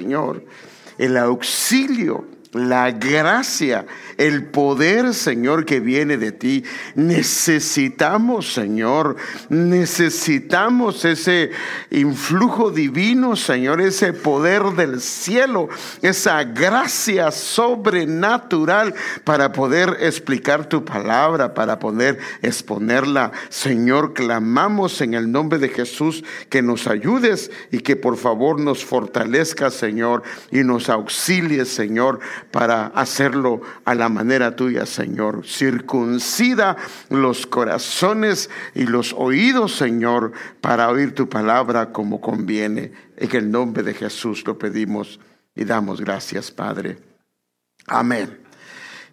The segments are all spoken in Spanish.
Señor, el auxilio la gracia, el poder, Señor, que viene de ti. Necesitamos, Señor, necesitamos ese influjo divino, Señor, ese poder del cielo, esa gracia sobrenatural para poder explicar tu palabra, para poder exponerla. Señor, clamamos en el nombre de Jesús que nos ayudes y que por favor nos fortalezca, Señor, y nos auxilies, Señor para hacerlo a la manera tuya, Señor. Circuncida los corazones y los oídos, Señor, para oír tu palabra como conviene. En el nombre de Jesús lo pedimos y damos gracias, Padre. Amén.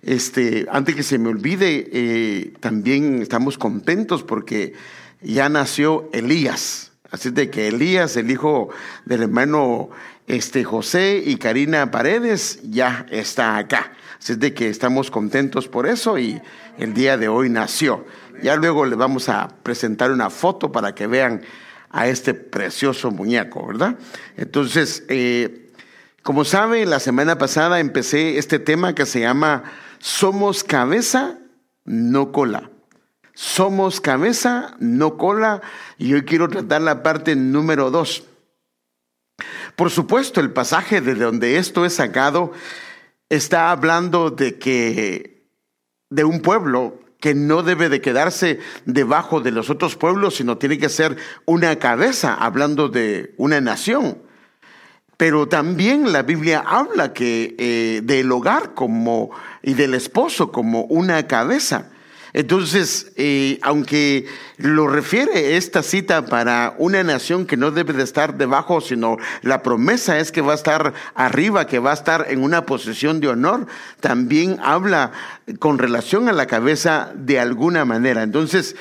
Este, antes que se me olvide, eh, también estamos contentos porque ya nació Elías. Así de que Elías, el hijo del hermano este José y Karina Paredes ya está acá. Así de que estamos contentos por eso y el día de hoy nació. Ya luego le vamos a presentar una foto para que vean a este precioso muñeco, ¿verdad? Entonces, eh, como sabe, la semana pasada empecé este tema que se llama Somos cabeza, no cola. Somos cabeza, no cola. Y hoy quiero tratar la parte número dos. Por supuesto, el pasaje de donde esto es sacado está hablando de que de un pueblo que no debe de quedarse debajo de los otros pueblos, sino tiene que ser una cabeza, hablando de una nación. Pero también la Biblia habla que eh, del hogar como y del esposo como una cabeza. Entonces, eh, aunque lo refiere esta cita para una nación que no debe de estar debajo, sino la promesa es que va a estar arriba, que va a estar en una posición de honor, también habla con relación a la cabeza de alguna manera. Entonces,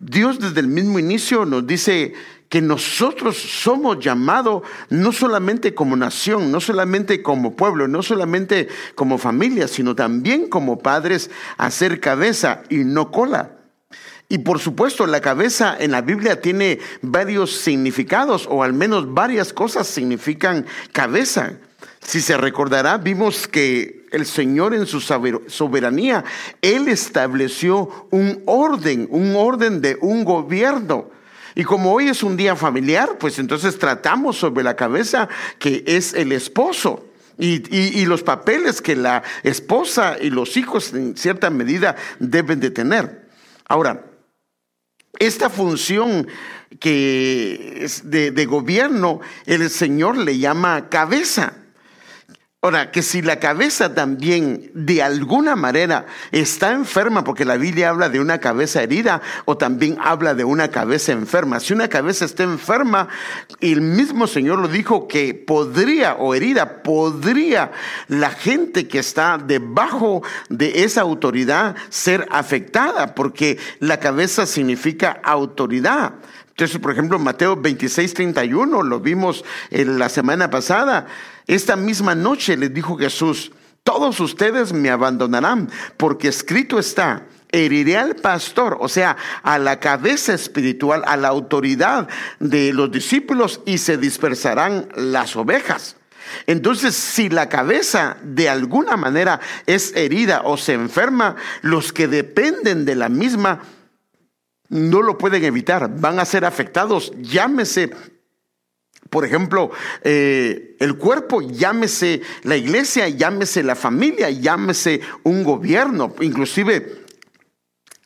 Dios desde el mismo inicio nos dice que nosotros somos llamados no solamente como nación, no solamente como pueblo, no solamente como familia, sino también como padres a ser cabeza y no cola. Y por supuesto, la cabeza en la Biblia tiene varios significados, o al menos varias cosas significan cabeza. Si se recordará, vimos que el Señor en su soberanía, Él estableció un orden, un orden de un gobierno. Y como hoy es un día familiar, pues entonces tratamos sobre la cabeza que es el esposo. Y, los papeles que la esposa y los hijos en cierta medida deben de tener. Ahora, esta función que es de gobierno, el Señor le llama cabeza. Ahora, que si la cabeza también de alguna manera está enferma, porque la Biblia habla de una cabeza herida o también habla de una cabeza enferma. Si una cabeza está enferma, el mismo Señor lo dijo que podría o herida, podría la gente que está debajo de esa autoridad ser afectada, porque la cabeza significa autoridad. Entonces, por ejemplo, Mateo 26, 31, lo vimos en la semana pasada. Esta misma noche les dijo Jesús, todos ustedes me abandonarán, porque escrito está, heriré al pastor, o sea, a la cabeza espiritual, a la autoridad de los discípulos y se dispersarán las ovejas. Entonces, si la cabeza de alguna manera es herida o se enferma, los que dependen de la misma no lo pueden evitar, van a ser afectados, llámese por ejemplo, eh, el cuerpo, llámese la iglesia, llámese la familia, llámese un gobierno, inclusive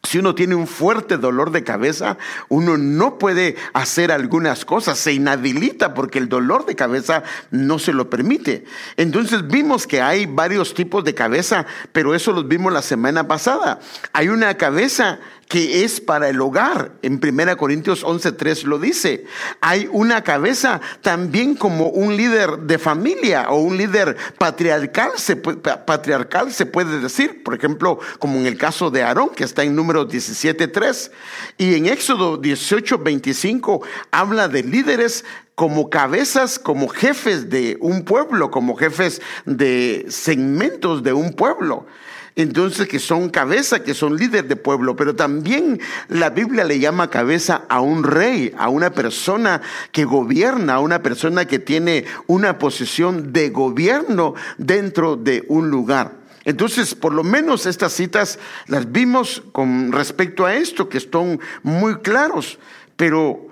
si uno tiene un fuerte dolor de cabeza, uno no puede hacer algunas cosas, se inhabilita porque el dolor de cabeza no se lo permite. Entonces vimos que hay varios tipos de cabeza, pero eso los vimos la semana pasada. Hay una cabeza que es para el hogar. En 1 Corintios 11:3 lo dice. Hay una cabeza también como un líder de familia o un líder patriarcal se, patriarcal se puede decir, por ejemplo, como en el caso de Aarón, que está en número 17:3. Y en Éxodo 18:25 habla de líderes como cabezas, como jefes de un pueblo, como jefes de segmentos de un pueblo. Entonces que son cabeza, que son líder de pueblo, pero también la Biblia le llama cabeza a un rey, a una persona que gobierna, a una persona que tiene una posición de gobierno dentro de un lugar. Entonces, por lo menos estas citas las vimos con respecto a esto, que están muy claros, pero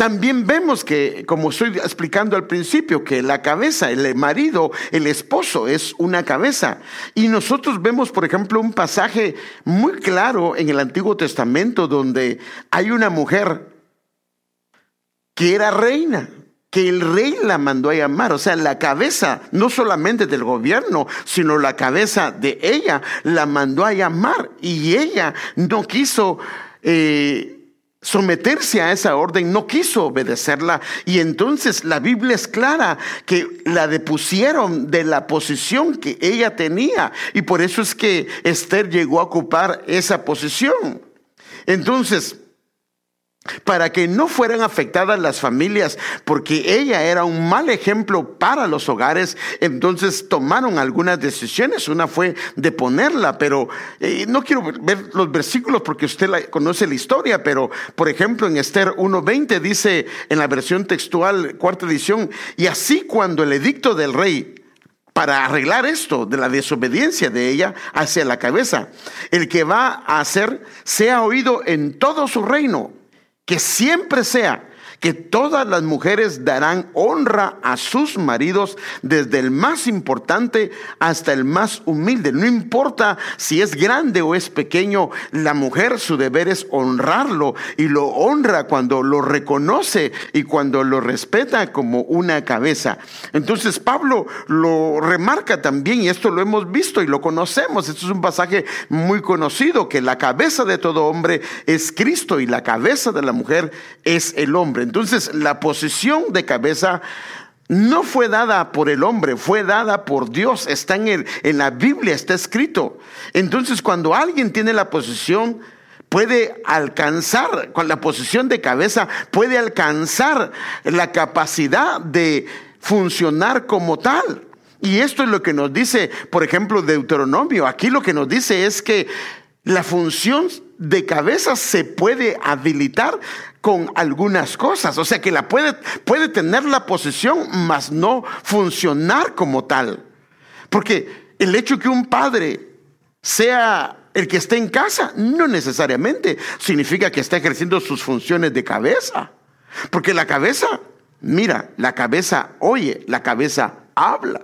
también vemos que, como estoy explicando al principio, que la cabeza, el marido, el esposo es una cabeza. Y nosotros vemos, por ejemplo, un pasaje muy claro en el Antiguo Testamento donde hay una mujer que era reina, que el rey la mandó a llamar, o sea, la cabeza, no solamente del gobierno, sino la cabeza de ella, la mandó a llamar y ella no quiso... Eh, someterse a esa orden, no quiso obedecerla y entonces la Biblia es clara que la depusieron de la posición que ella tenía y por eso es que Esther llegó a ocupar esa posición. Entonces, para que no fueran afectadas las familias, porque ella era un mal ejemplo para los hogares, entonces tomaron algunas decisiones. Una fue de ponerla, pero eh, no quiero ver los versículos porque usted conoce la historia, pero por ejemplo en Esther 1.20 dice en la versión textual, cuarta edición, y así cuando el edicto del rey para arreglar esto de la desobediencia de ella hacia la cabeza. El que va a hacer sea oído en todo su reino que siempre sea que todas las mujeres darán honra a sus maridos, desde el más importante hasta el más humilde. No importa si es grande o es pequeño, la mujer su deber es honrarlo y lo honra cuando lo reconoce y cuando lo respeta como una cabeza. Entonces Pablo lo remarca también y esto lo hemos visto y lo conocemos. Esto es un pasaje muy conocido que la cabeza de todo hombre es Cristo y la cabeza de la mujer es el hombre. Entonces, la posición de cabeza no fue dada por el hombre, fue dada por Dios. Está en, el, en la Biblia, está escrito. Entonces, cuando alguien tiene la posición, puede alcanzar, con la posición de cabeza, puede alcanzar la capacidad de funcionar como tal. Y esto es lo que nos dice, por ejemplo, Deuteronomio. Aquí lo que nos dice es que la función de cabeza se puede habilitar con algunas cosas. O sea que la puede, puede tener la posición, mas no funcionar como tal. Porque el hecho que un padre sea el que esté en casa, no necesariamente significa que está ejerciendo sus funciones de cabeza. Porque la cabeza, mira, la cabeza oye, la cabeza habla,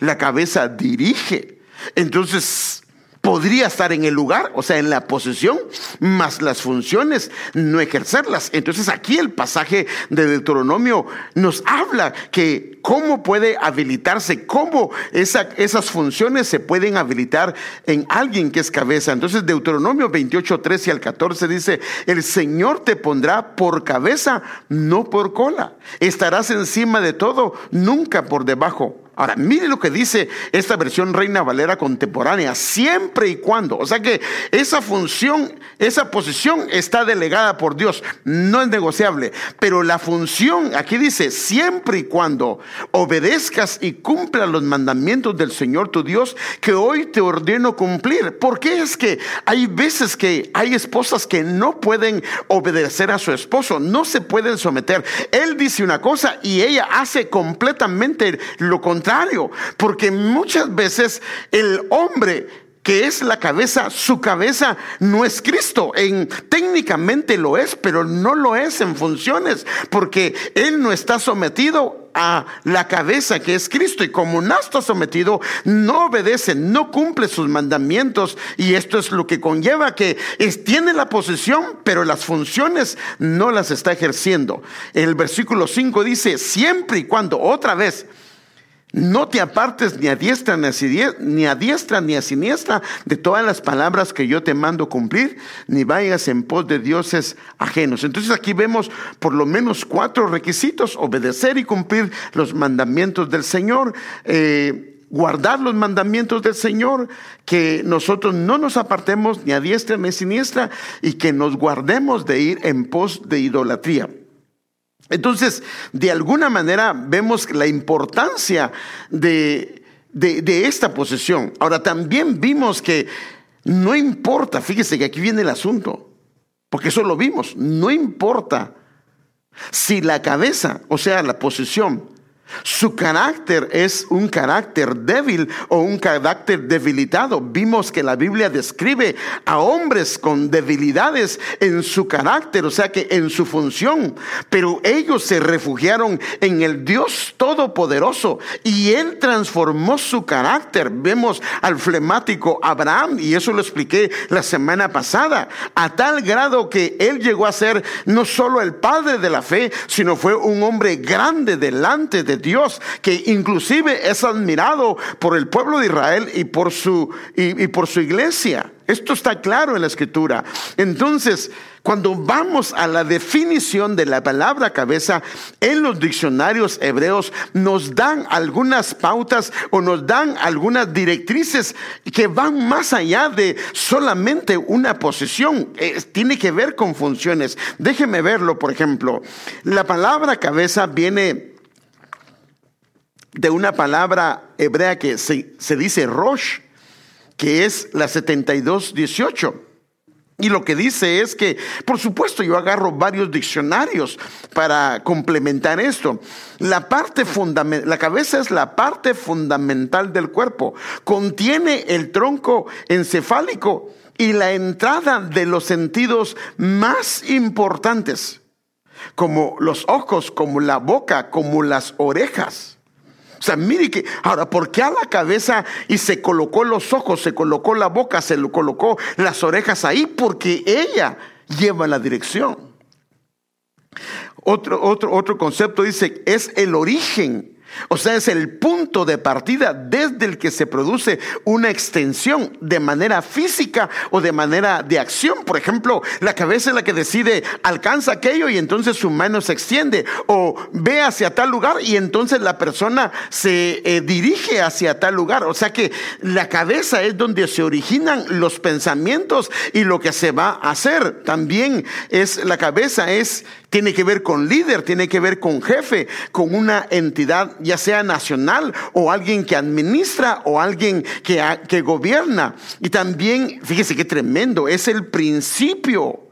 la cabeza dirige. Entonces, podría estar en el lugar, o sea, en la posición, más las funciones, no ejercerlas. Entonces aquí el pasaje de Deuteronomio nos habla que cómo puede habilitarse, cómo esas funciones se pueden habilitar en alguien que es cabeza. Entonces Deuteronomio 28, 13 al 14 dice, el Señor te pondrá por cabeza, no por cola. Estarás encima de todo, nunca por debajo Ahora, mire lo que dice esta versión Reina Valera contemporánea, siempre y cuando. O sea que esa función, esa posición está delegada por Dios, no es negociable. Pero la función, aquí dice, siempre y cuando obedezcas y cumplas los mandamientos del Señor tu Dios, que hoy te ordeno cumplir. Porque es que hay veces que hay esposas que no pueden obedecer a su esposo, no se pueden someter. Él dice una cosa y ella hace completamente lo contrario porque muchas veces el hombre que es la cabeza, su cabeza no es Cristo. En técnicamente lo es, pero no lo es en funciones, porque él no está sometido a la cabeza que es Cristo y como no está sometido, no obedece, no cumple sus mandamientos y esto es lo que conlleva que tiene la posición, pero las funciones no las está ejerciendo. El versículo 5 dice, siempre y cuando otra vez no te apartes ni a diestra ni a, diestra ni a siniestra de todas las palabras que yo te mando cumplir, ni vayas en pos de dioses ajenos. Entonces aquí vemos por lo menos cuatro requisitos, obedecer y cumplir los mandamientos del Señor. Eh, guardar los mandamientos del Señor, que nosotros no nos apartemos ni a diestra ni a siniestra y que nos guardemos de ir en pos de idolatría. Entonces, de alguna manera vemos la importancia de, esta posesión. Ahora, también vimos que No importa, fíjese que aquí viene el asunto, porque eso lo vimos, no importa si la cabeza, o sea, la posición, su carácter es un carácter débil o un carácter debilitado. Vimos que la Biblia describe a hombres con debilidades en su carácter, o sea que en su función, pero ellos se refugiaron en el Dios Todopoderoso y Él transformó su carácter. Vemos al flemático Abraham, y eso lo expliqué la semana pasada, a tal grado que Él llegó a ser no solo el padre de la fe, sino fue un hombre grande delante de Dios, que inclusive es admirado por el pueblo de Israel y por su, y, por su iglesia. Esto está claro en la escritura. Entonces, cuando vamos a la definición de la palabra cabeza en los diccionarios hebreos, nos dan algunas pautas o nos dan algunas directrices que van más allá de solamente una posición. tiene que ver con funciones. Déjeme verlo, por ejemplo. La palabra cabeza viene de una palabra hebrea que se, dice Rosh, que es la 7218. Y lo que dice es que, por supuesto, yo agarro varios diccionarios para complementar esto. La parte fundamental, la cabeza es la parte fundamental del cuerpo. Contiene el tronco encefálico y la entrada de los sentidos más importantes, como los ojos, como la boca, como las orejas. O sea, mire que, ahora, ¿por qué a la cabeza y se colocó los ojos, se colocó la boca, se colocó las orejas ahí? Porque ella lleva la dirección. Otro, otro, otro concepto dice, es el origen o sea, es el punto de partida desde el que se produce una extensión de manera física o de manera de acción. Por ejemplo, la cabeza es la que decide alcanza aquello y entonces su mano se extiende o ve hacia tal lugar y entonces la persona se eh, dirige hacia tal lugar. O sea que la cabeza es donde se originan los pensamientos y lo que se va a hacer. También es la cabeza es tiene que ver con líder, tiene que ver con jefe, con una entidad ya sea nacional o alguien que administra o alguien que, que gobierna. Y también, fíjese qué tremendo, es el principio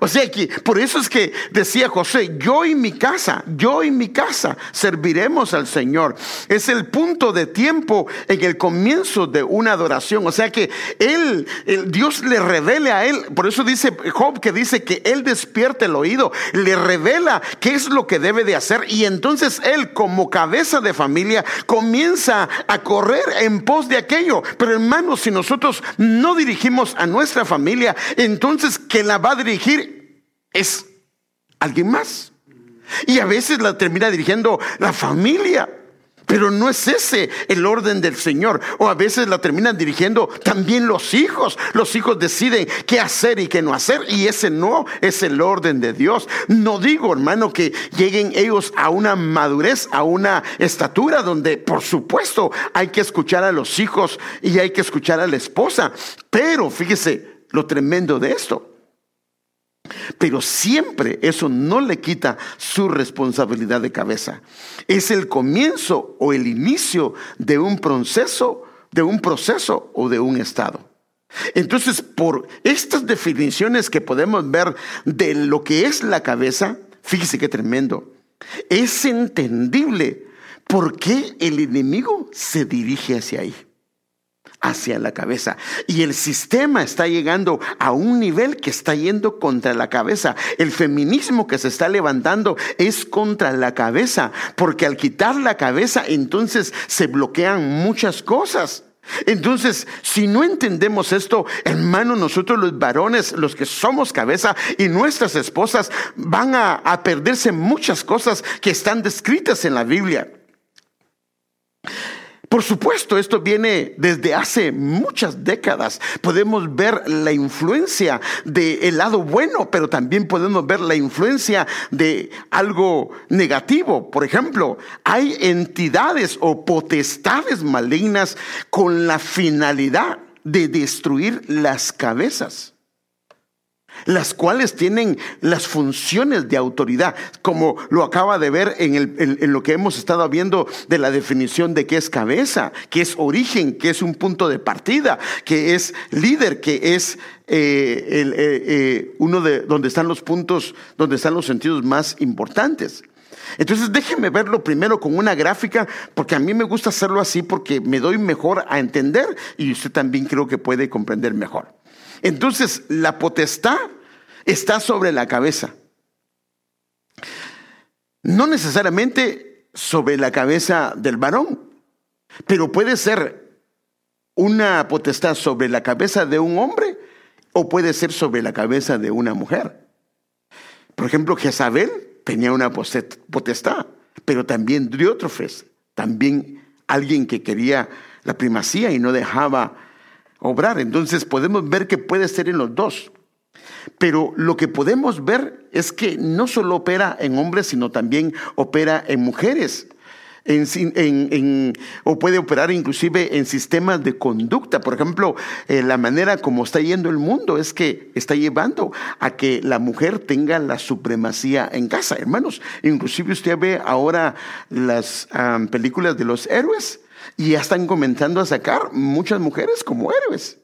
o sea que por eso es que decía José, yo y mi casa, yo y mi casa serviremos al Señor. Es el punto de tiempo en el comienzo de una adoración. O sea que él, Dios le revele a él. Por eso dice Job que dice que él despierta el oído, le revela qué es lo que debe de hacer. Y entonces él como cabeza de familia comienza a correr en pos de aquello. Pero hermanos, si nosotros no dirigimos a nuestra familia, entonces que la va a dirigir es alguien más. Y a veces la termina dirigiendo la familia. Pero no es ese el orden del Señor. O a veces la terminan dirigiendo también los hijos. Los hijos deciden qué hacer y qué no hacer. Y ese no es el orden de Dios. No digo, hermano, que lleguen ellos a una madurez, a una estatura donde, por supuesto, hay que escuchar a los hijos y hay que escuchar a la esposa. Pero fíjese lo tremendo de esto. Pero siempre eso no le quita su responsabilidad de cabeza. Es el comienzo o el inicio de un proceso, de un proceso o de un estado. Entonces, por estas definiciones que podemos ver de lo que es la cabeza, fíjese qué tremendo. Es entendible por qué el enemigo se dirige hacia ahí hacia la cabeza. Y el sistema está llegando a un nivel que está yendo contra la cabeza. El feminismo que se está levantando es contra la cabeza, porque al quitar la cabeza entonces se bloquean muchas cosas. Entonces, si no entendemos esto, hermano, nosotros los varones, los que somos cabeza y nuestras esposas, van a, a perderse muchas cosas que están descritas en la Biblia. Por supuesto, esto viene desde hace muchas décadas. Podemos ver la influencia del lado bueno, pero también podemos ver la influencia de algo negativo. Por ejemplo, hay entidades o potestades malignas con la finalidad de destruir las cabezas. Las cuales tienen las funciones de autoridad, como lo acaba de ver en, lo que hemos estado viendo de la definición de qué es cabeza, qué es origen, qué es un punto de partida, qué es líder, qué es eh, eh, eh, uno de donde están los puntos, donde están los sentidos más importantes. Entonces déjeme verlo primero con una gráfica, porque a mí me gusta hacerlo así porque me doy mejor a entender y usted también creo que puede comprender mejor. Entonces, la potestad está sobre la cabeza. No necesariamente sobre la cabeza del varón, pero puede ser una potestad sobre la cabeza de un hombre o puede ser sobre la cabeza de una mujer. Por ejemplo, Jezabel tenía una potestad, pero también Diótrofes, también alguien que quería la primacía y no dejaba obrar. Entonces podemos ver que puede ser en los dos. Pero lo que podemos ver es que no solo opera en hombres, sino también opera en mujeres. En, o puede operar inclusive en sistemas de conducta. Por ejemplo, eh, la manera como está yendo el mundo es que está llevando a que la mujer tenga la supremacía en casa, hermanos. Inclusive usted ve ahora las películas de los héroes y ya están comenzando a sacar muchas mujeres como héroes.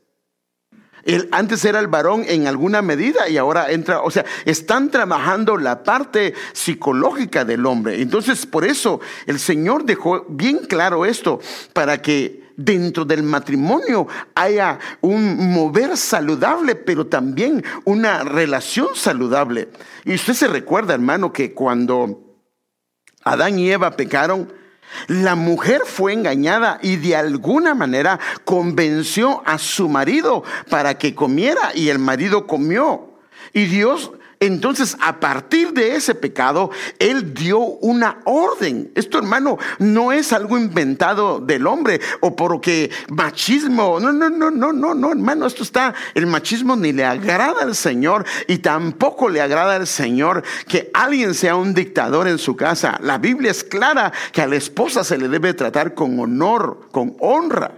Él antes era el varón en alguna medida y ahora entra, o sea, están trabajando la parte psicológica del hombre. Entonces, por eso el Señor dejó bien claro esto, para que dentro del matrimonio haya un mover saludable, pero también una relación saludable. Y usted se recuerda, hermano, que cuando Adán y Eva pecaron, la mujer fue engañada y de alguna manera convenció a su marido para que comiera y el marido comió. Y Dios entonces, a partir de ese pecado, Él dio una orden. Esto, hermano, no es algo inventado del hombre o porque machismo. No, no, no, no, no, no, hermano. Esto está, el machismo ni le agrada al Señor y tampoco le agrada al Señor que alguien sea un dictador en su casa. La Biblia es clara que a la esposa se le debe tratar con honor, con honra.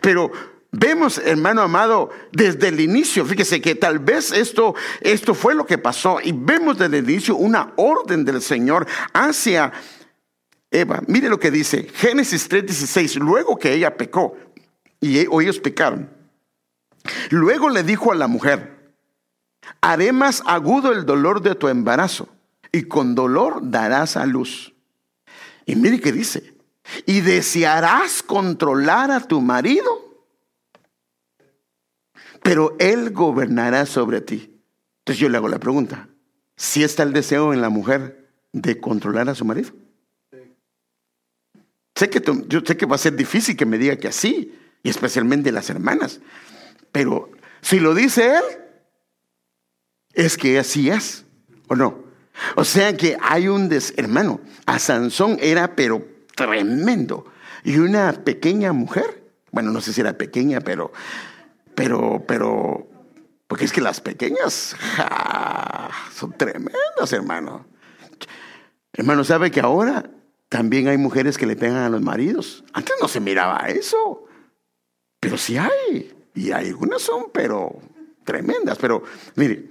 Pero Vemos, hermano amado, desde el inicio, fíjese que tal vez esto, esto fue lo que pasó y vemos desde el inicio una orden del Señor hacia Eva. Mire lo que dice Génesis 3:16, luego que ella pecó y e, ellos pecaron. Luego le dijo a la mujer, haré más agudo el dolor de tu embarazo y con dolor darás a luz. Y mire que dice, y desearás controlar a tu marido pero Él gobernará sobre ti. Entonces yo le hago la pregunta, ¿si está el deseo en la mujer de controlar a su marido? Sé que, yo sé que va a ser difícil que me diga que así, y especialmente las hermanas, pero si lo dice Él, es que así es, ¿o no? O sea que hay un des... Hermano, a Sansón era pero tremendo. Y una pequeña mujer, bueno, no sé si era pequeña, pero pero, pero, porque es que las pequeñas son tremendas, hermano. Hermano, ¿sabe que ahora también hay mujeres que le pegan a los maridos? Antes no se miraba eso, pero sí hay. Y algunas son, pero tremendas. Pero, mire,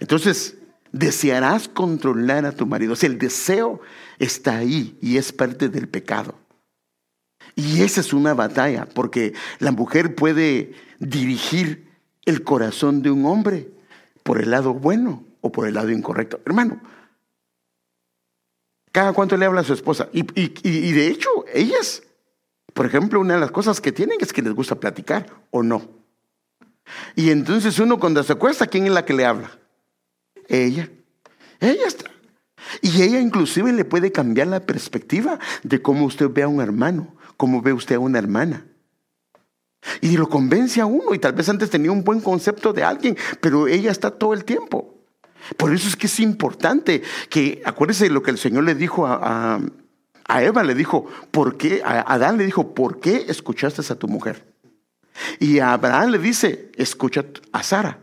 entonces, desearás controlar a tu marido. O el deseo está ahí y es parte del pecado. Y esa es una batalla, porque la mujer puede dirigir el corazón de un hombre por el lado bueno o por el lado incorrecto. Hermano, cada cuánto le habla a su esposa. Y, de hecho, ellas, por ejemplo, una de las cosas que tienen es que les gusta platicar o no. Y entonces uno cuando se acuesta, ¿quién es la que le habla? Ella. Ella está. Y ella inclusive le puede cambiar la perspectiva de cómo usted ve a un hermano como ve usted a una hermana. Y lo convence a uno y tal vez antes tenía un buen concepto de alguien, pero ella está todo el tiempo. Por eso es que es importante que, acuérdese de lo que el Señor le dijo a, a, Eva, le dijo, ¿por qué? A Adán le dijo, ¿por qué escuchaste a tu mujer? Y a Abraham le dice, escucha a Sara.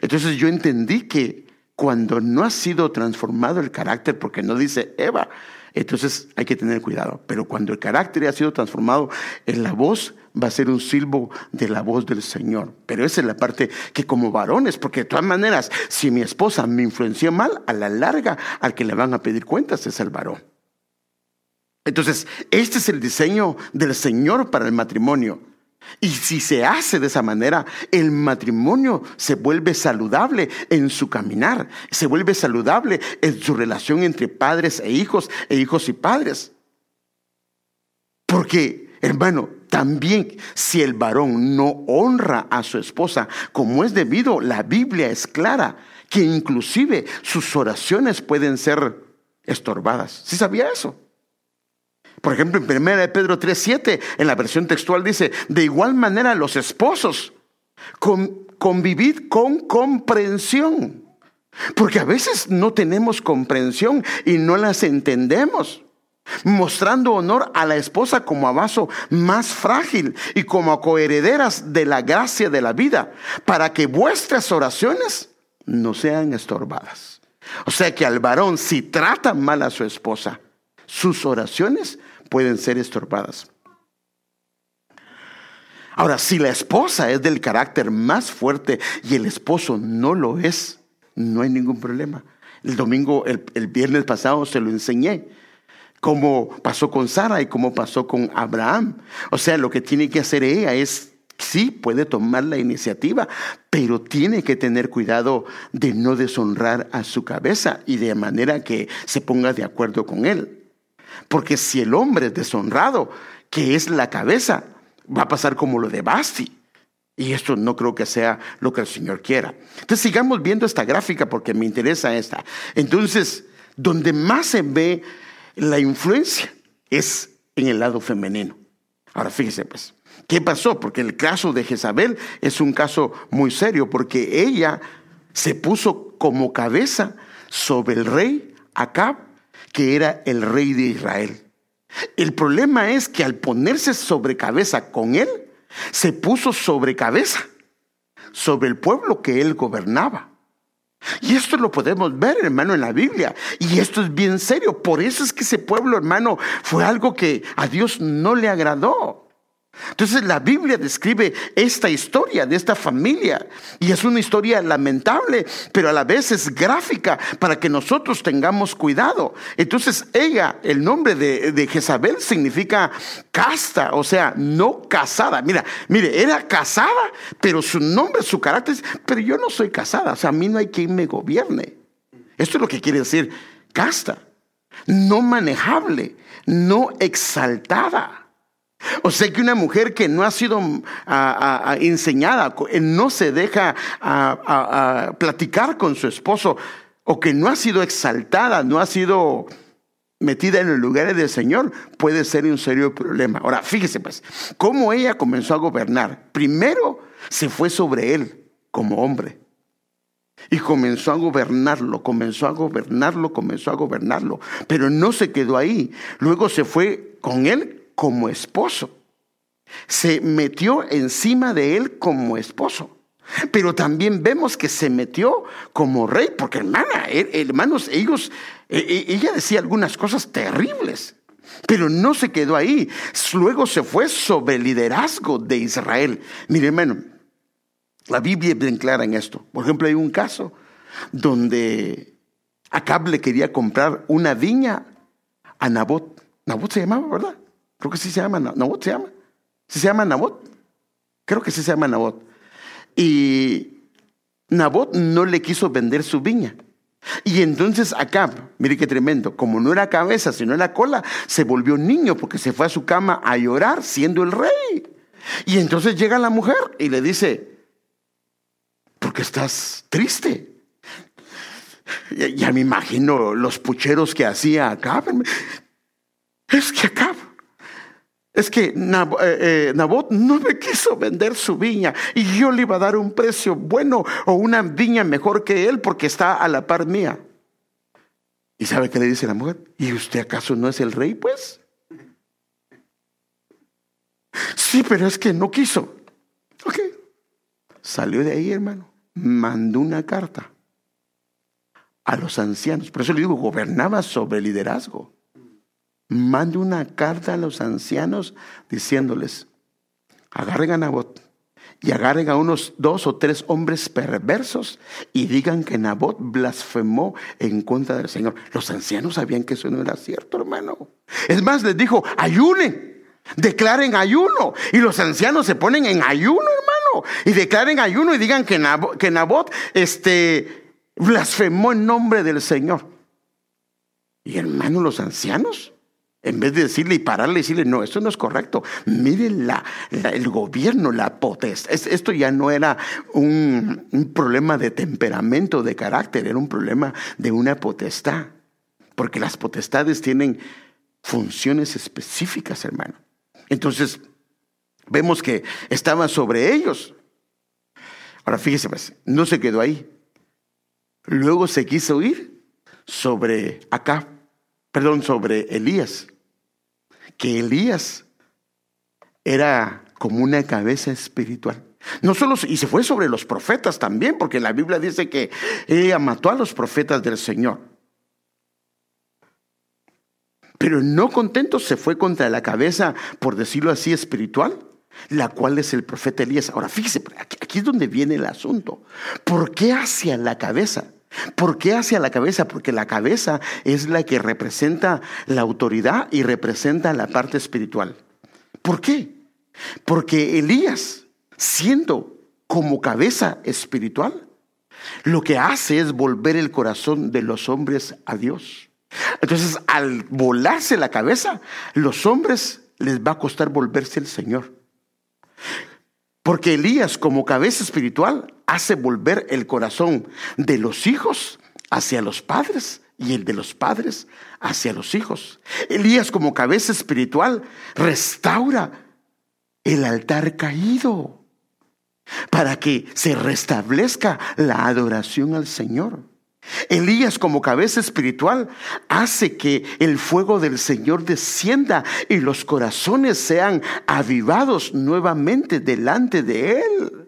Entonces yo entendí que cuando no ha sido transformado el carácter, porque no dice Eva, entonces hay que tener cuidado. Pero cuando el carácter ha sido transformado en la voz, va a ser un silbo de la voz del Señor. Pero esa es la parte que como varones, porque de todas maneras, si mi esposa me influenció mal, a la larga al que le van a pedir cuentas es el varón. Entonces, este es el diseño del Señor para el matrimonio. Y si se hace de esa manera, el matrimonio se vuelve saludable en su caminar, se vuelve saludable en su relación entre padres e hijos, e hijos y padres. Porque, hermano, también si el varón no honra a su esposa como es debido, la Biblia es clara que inclusive sus oraciones pueden ser estorbadas. ¿Sí sabía eso? Por ejemplo, en 1 de Pedro 3.7, en la versión textual dice, de igual manera los esposos, convivid con comprensión. Porque a veces no tenemos comprensión y no las entendemos. Mostrando honor a la esposa como a vaso más frágil y como a coherederas de la gracia de la vida, para que vuestras oraciones no sean estorbadas. O sea que al varón, si trata mal a su esposa, sus oraciones pueden ser estorbadas. Ahora, si la esposa es del carácter más fuerte y el esposo no lo es, no hay ningún problema. El domingo, el, viernes pasado se lo enseñé cómo pasó con Sara y cómo pasó con Abraham. O sea, lo que tiene que hacer ella es, sí, puede tomar la iniciativa, pero tiene que tener cuidado de no deshonrar a su cabeza y de manera que se ponga de acuerdo con él. Porque si el hombre es deshonrado, que es la cabeza, va a pasar como lo de Basti. Y esto no creo que sea lo que el Señor quiera. Entonces sigamos viendo esta gráfica porque me interesa esta. Entonces, donde más se ve la influencia es en el lado femenino. Ahora fíjese pues, ¿qué pasó? Porque el caso de Jezabel es un caso muy serio porque ella se puso como cabeza sobre el rey Acab que era el rey de Israel. El problema es que al ponerse sobre cabeza con él, se puso sobre cabeza sobre el pueblo que él gobernaba. Y esto lo podemos ver, hermano, en la Biblia. Y esto es bien serio. Por eso es que ese pueblo, hermano, fue algo que a Dios no le agradó. Entonces la Biblia describe esta historia de esta familia y es una historia lamentable, pero a la vez es gráfica para que nosotros tengamos cuidado. Entonces ella, el nombre de, Jezabel significa casta, o sea, no casada. Mira, mire, era casada, pero su nombre, su carácter, pero yo no soy casada, o sea, a mí no hay quien me gobierne. Esto es lo que quiere decir casta, no manejable, no exaltada. O sea que una mujer que no ha sido enseñada, no se deja a, platicar con su esposo, o que no ha sido exaltada, no ha sido metida en los lugares del Señor, puede ser un serio problema. Ahora, fíjese pues, cómo ella comenzó a gobernar. Primero se fue sobre él como hombre. Y comenzó a gobernarlo, comenzó a gobernarlo, comenzó a gobernarlo. Pero no se quedó ahí. Luego se fue con él como esposo. Se metió encima de él como esposo. Pero también vemos que se metió como rey, porque hermana, hermanos, ellos, e, e, ella decía algunas cosas terribles, pero no se quedó ahí. Luego se fue sobre el liderazgo de Israel. Mire, hermano, la Biblia es bien clara en esto. Por ejemplo, hay un caso donde Acab le quería comprar una viña a Nabot. Nabot se llamaba, ¿verdad? Creo que sí se llama Nabot, ¿se llama? ¿Sí se llama Nabot? Creo que sí se llama Nabot. Y Nabot no le quiso vender su viña. Y entonces acá, mire qué tremendo, como no era cabeza, sino era cola, se volvió niño porque se fue a su cama a llorar siendo el rey. Y entonces llega la mujer y le dice, ¿por qué estás triste? Ya, me imagino los pucheros que hacía acá. Es que acá es que eh, eh, Nabot no me quiso vender su viña y yo le iba a dar un precio bueno o una viña mejor que él porque está a la par mía. ¿Y sabe qué le dice la mujer? ¿Y usted acaso no es el rey, pues? Sí, pero es que no quiso. Ok. Salió de ahí, hermano. Mandó una carta a los ancianos. Por eso le digo, gobernaba sobre liderazgo. Mande una carta a los ancianos diciéndoles, agarren a Nabot y agarren a unos dos o tres hombres perversos y digan que Nabot blasfemó en contra del Señor. Los ancianos sabían que eso no era cierto, hermano. Es más, les dijo, ayunen, declaren ayuno. Y los ancianos se ponen en ayuno, hermano. Y declaren ayuno y digan que Nabot, que Nabot este, blasfemó en nombre del Señor. Y hermano, los ancianos en vez de decirle y pararle y decirle, no, esto no es correcto. Miren la, el gobierno, la potestad. Esto ya no era un, un problema de temperamento, de carácter, era un problema de una potestad. Porque las potestades tienen funciones específicas, hermano. Entonces, vemos que estaba sobre ellos. Ahora fíjese, pues, no se quedó ahí. Luego se quiso ir sobre acá, perdón, sobre Elías que Elías era como una cabeza espiritual. No solo, y se fue sobre los profetas también, porque la Biblia dice que ella mató a los profetas del Señor. Pero no contento se fue contra la cabeza, por decirlo así, espiritual, la cual es el profeta Elías. Ahora fíjese, aquí, aquí es donde viene el asunto. ¿Por qué hacia la cabeza? ¿Por qué hacia la cabeza? Porque la cabeza es la que representa la autoridad y representa la parte espiritual. ¿Por qué? Porque Elías, siendo como cabeza espiritual, lo que hace es volver el corazón de los hombres a Dios. Entonces, al volarse la cabeza, los hombres les va a costar volverse al Señor. Porque Elías, como cabeza espiritual, hace volver el corazón de los hijos hacia los padres y el de los padres hacia los hijos. Elías, como cabeza espiritual, restaura el altar caído para que se restablezca la adoración al Señor. Elías como cabeza espiritual hace que el fuego del Señor descienda y los corazones sean avivados nuevamente delante de Él.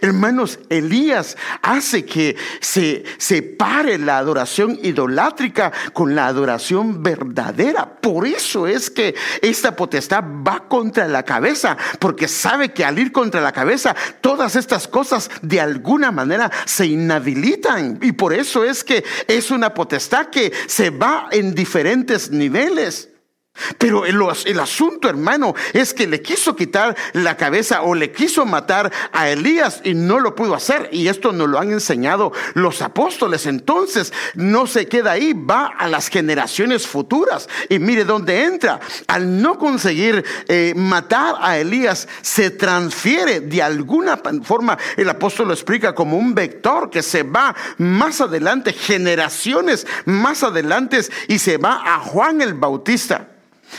Hermanos, Elías hace que se separe la adoración idolátrica con la adoración verdadera. Por eso es que esta potestad va contra la cabeza, porque sabe que al ir contra la cabeza, todas estas cosas de alguna manera se inhabilitan. Y por eso es que es una potestad que se va en diferentes niveles. Pero el, asunto, hermano, es que le quiso quitar la cabeza o le quiso matar a Elías y no lo pudo hacer. Y esto nos lo han enseñado los apóstoles. Entonces, no se queda ahí, va a las generaciones futuras. Y mire dónde entra. Al no conseguir eh, matar a Elías, se transfiere de alguna forma, el apóstol lo explica como un vector que se va más adelante, generaciones más adelante, y se va a Juan el Bautista.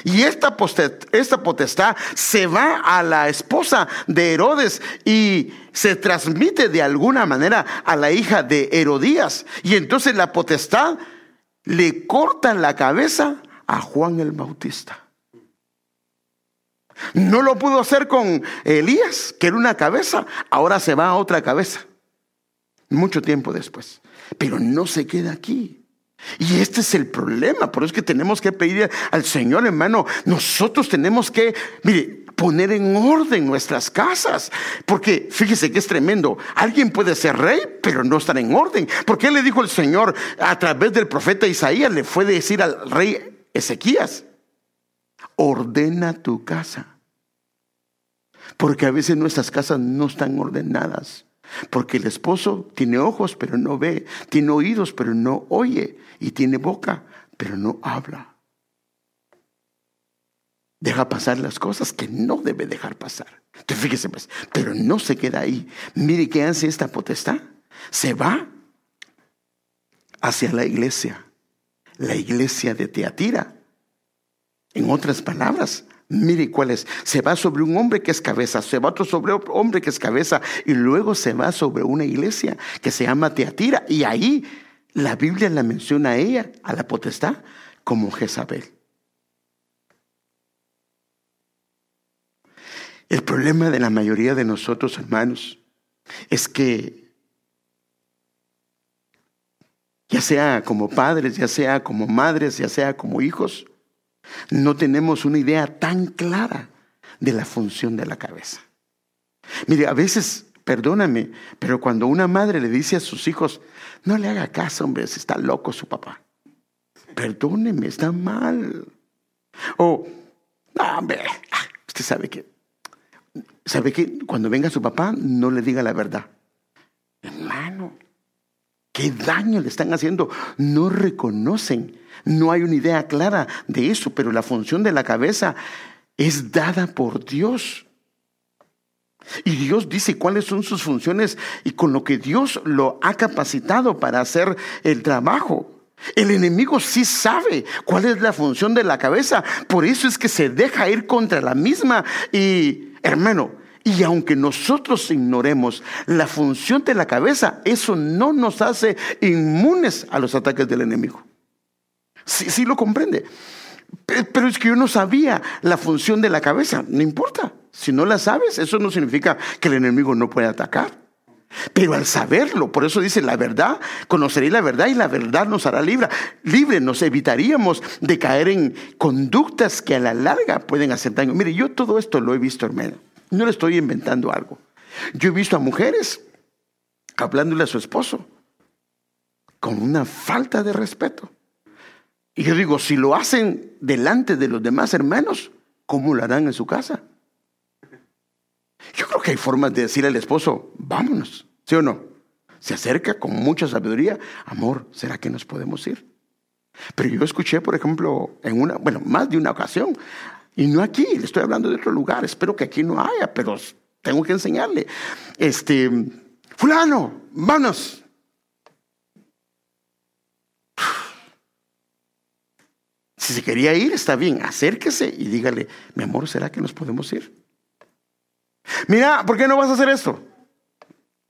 Y esta, potestad se va a la esposa de Herodes y se transmite de alguna manera a la hija de Herodías. Y entonces la potestad le corta la cabeza a Juan el Bautista. No lo pudo hacer con Elías, que era una cabeza, ahora se va a otra cabeza. Mucho tiempo después. Pero no se queda aquí. Y este es el problema, por eso es que tenemos que pedir al Señor, hermano, nosotros tenemos que, mire, poner en orden nuestras casas, porque fíjese que es tremendo, alguien puede ser rey, pero no estar en orden. Porque le dijo el Señor a través del profeta Isaías, le fue decir al rey Ezequías, ordena tu casa, porque a veces nuestras casas no están ordenadas. Porque el esposo tiene ojos pero no ve, tiene oídos pero no oye y tiene boca pero no habla. Deja pasar las cosas que no debe dejar pasar. Entonces fíjese pues, pero no se queda ahí. Mire qué hace esta potestad. Se va hacia la iglesia, la iglesia de Teatira. En otras palabras, Mire cuál es. Se va sobre un hombre que es cabeza, se va otro sobre otro hombre que es cabeza y luego se va sobre una iglesia que se llama Teatira. Y ahí la Biblia la menciona a ella, a la potestad, como Jezabel. El problema de la mayoría de nosotros, hermanos, es que ya sea como padres, ya sea como madres, ya sea como hijos, no tenemos una idea tan clara de la función de la cabeza. Mire, a veces, perdóname, pero cuando una madre le dice a sus hijos, no le haga caso, hombre, si está loco su papá. Perdóneme, está mal. O, no, hombre, ah, usted sabe que, sabe que cuando venga su papá, no le diga la verdad. Hermano, ¿qué daño le están haciendo? No reconocen, no hay una idea clara de eso, pero la función de la cabeza es dada por Dios. Y Dios dice cuáles son sus funciones y con lo que Dios lo ha capacitado para hacer el trabajo. El enemigo sí sabe cuál es la función de la cabeza, por eso es que se deja ir contra la misma. Y hermano, y aunque nosotros ignoremos la función de la cabeza, eso no nos hace inmunes a los ataques del enemigo. Sí, sí lo comprende. Pero es que yo no sabía la función de la cabeza. No importa. Si no la sabes, eso no significa que el enemigo no pueda atacar. Pero al saberlo, por eso dice la verdad, conoceréis la verdad y la verdad nos hará libre. Libre, nos evitaríamos de caer en conductas que a la larga pueden hacer daño. Mire, yo todo esto lo he visto, hermano. No le estoy inventando algo. Yo he visto a mujeres hablándole a su esposo con una falta de respeto. Y yo digo, si lo hacen delante de los demás hermanos, ¿cómo lo harán en su casa? Yo creo que hay formas de decirle al esposo, vámonos, ¿sí o no? Se acerca con mucha sabiduría, amor, ¿será que nos podemos ir? Pero yo escuché, por ejemplo, en una, bueno, más de una ocasión, y no aquí, le estoy hablando de otro lugar, espero que aquí no haya, pero tengo que enseñarle. Este, fulano, vámonos, Si se quería ir, está bien, acérquese y dígale, mi amor, ¿será que nos podemos ir? Mira, ¿por qué no vas a hacer esto?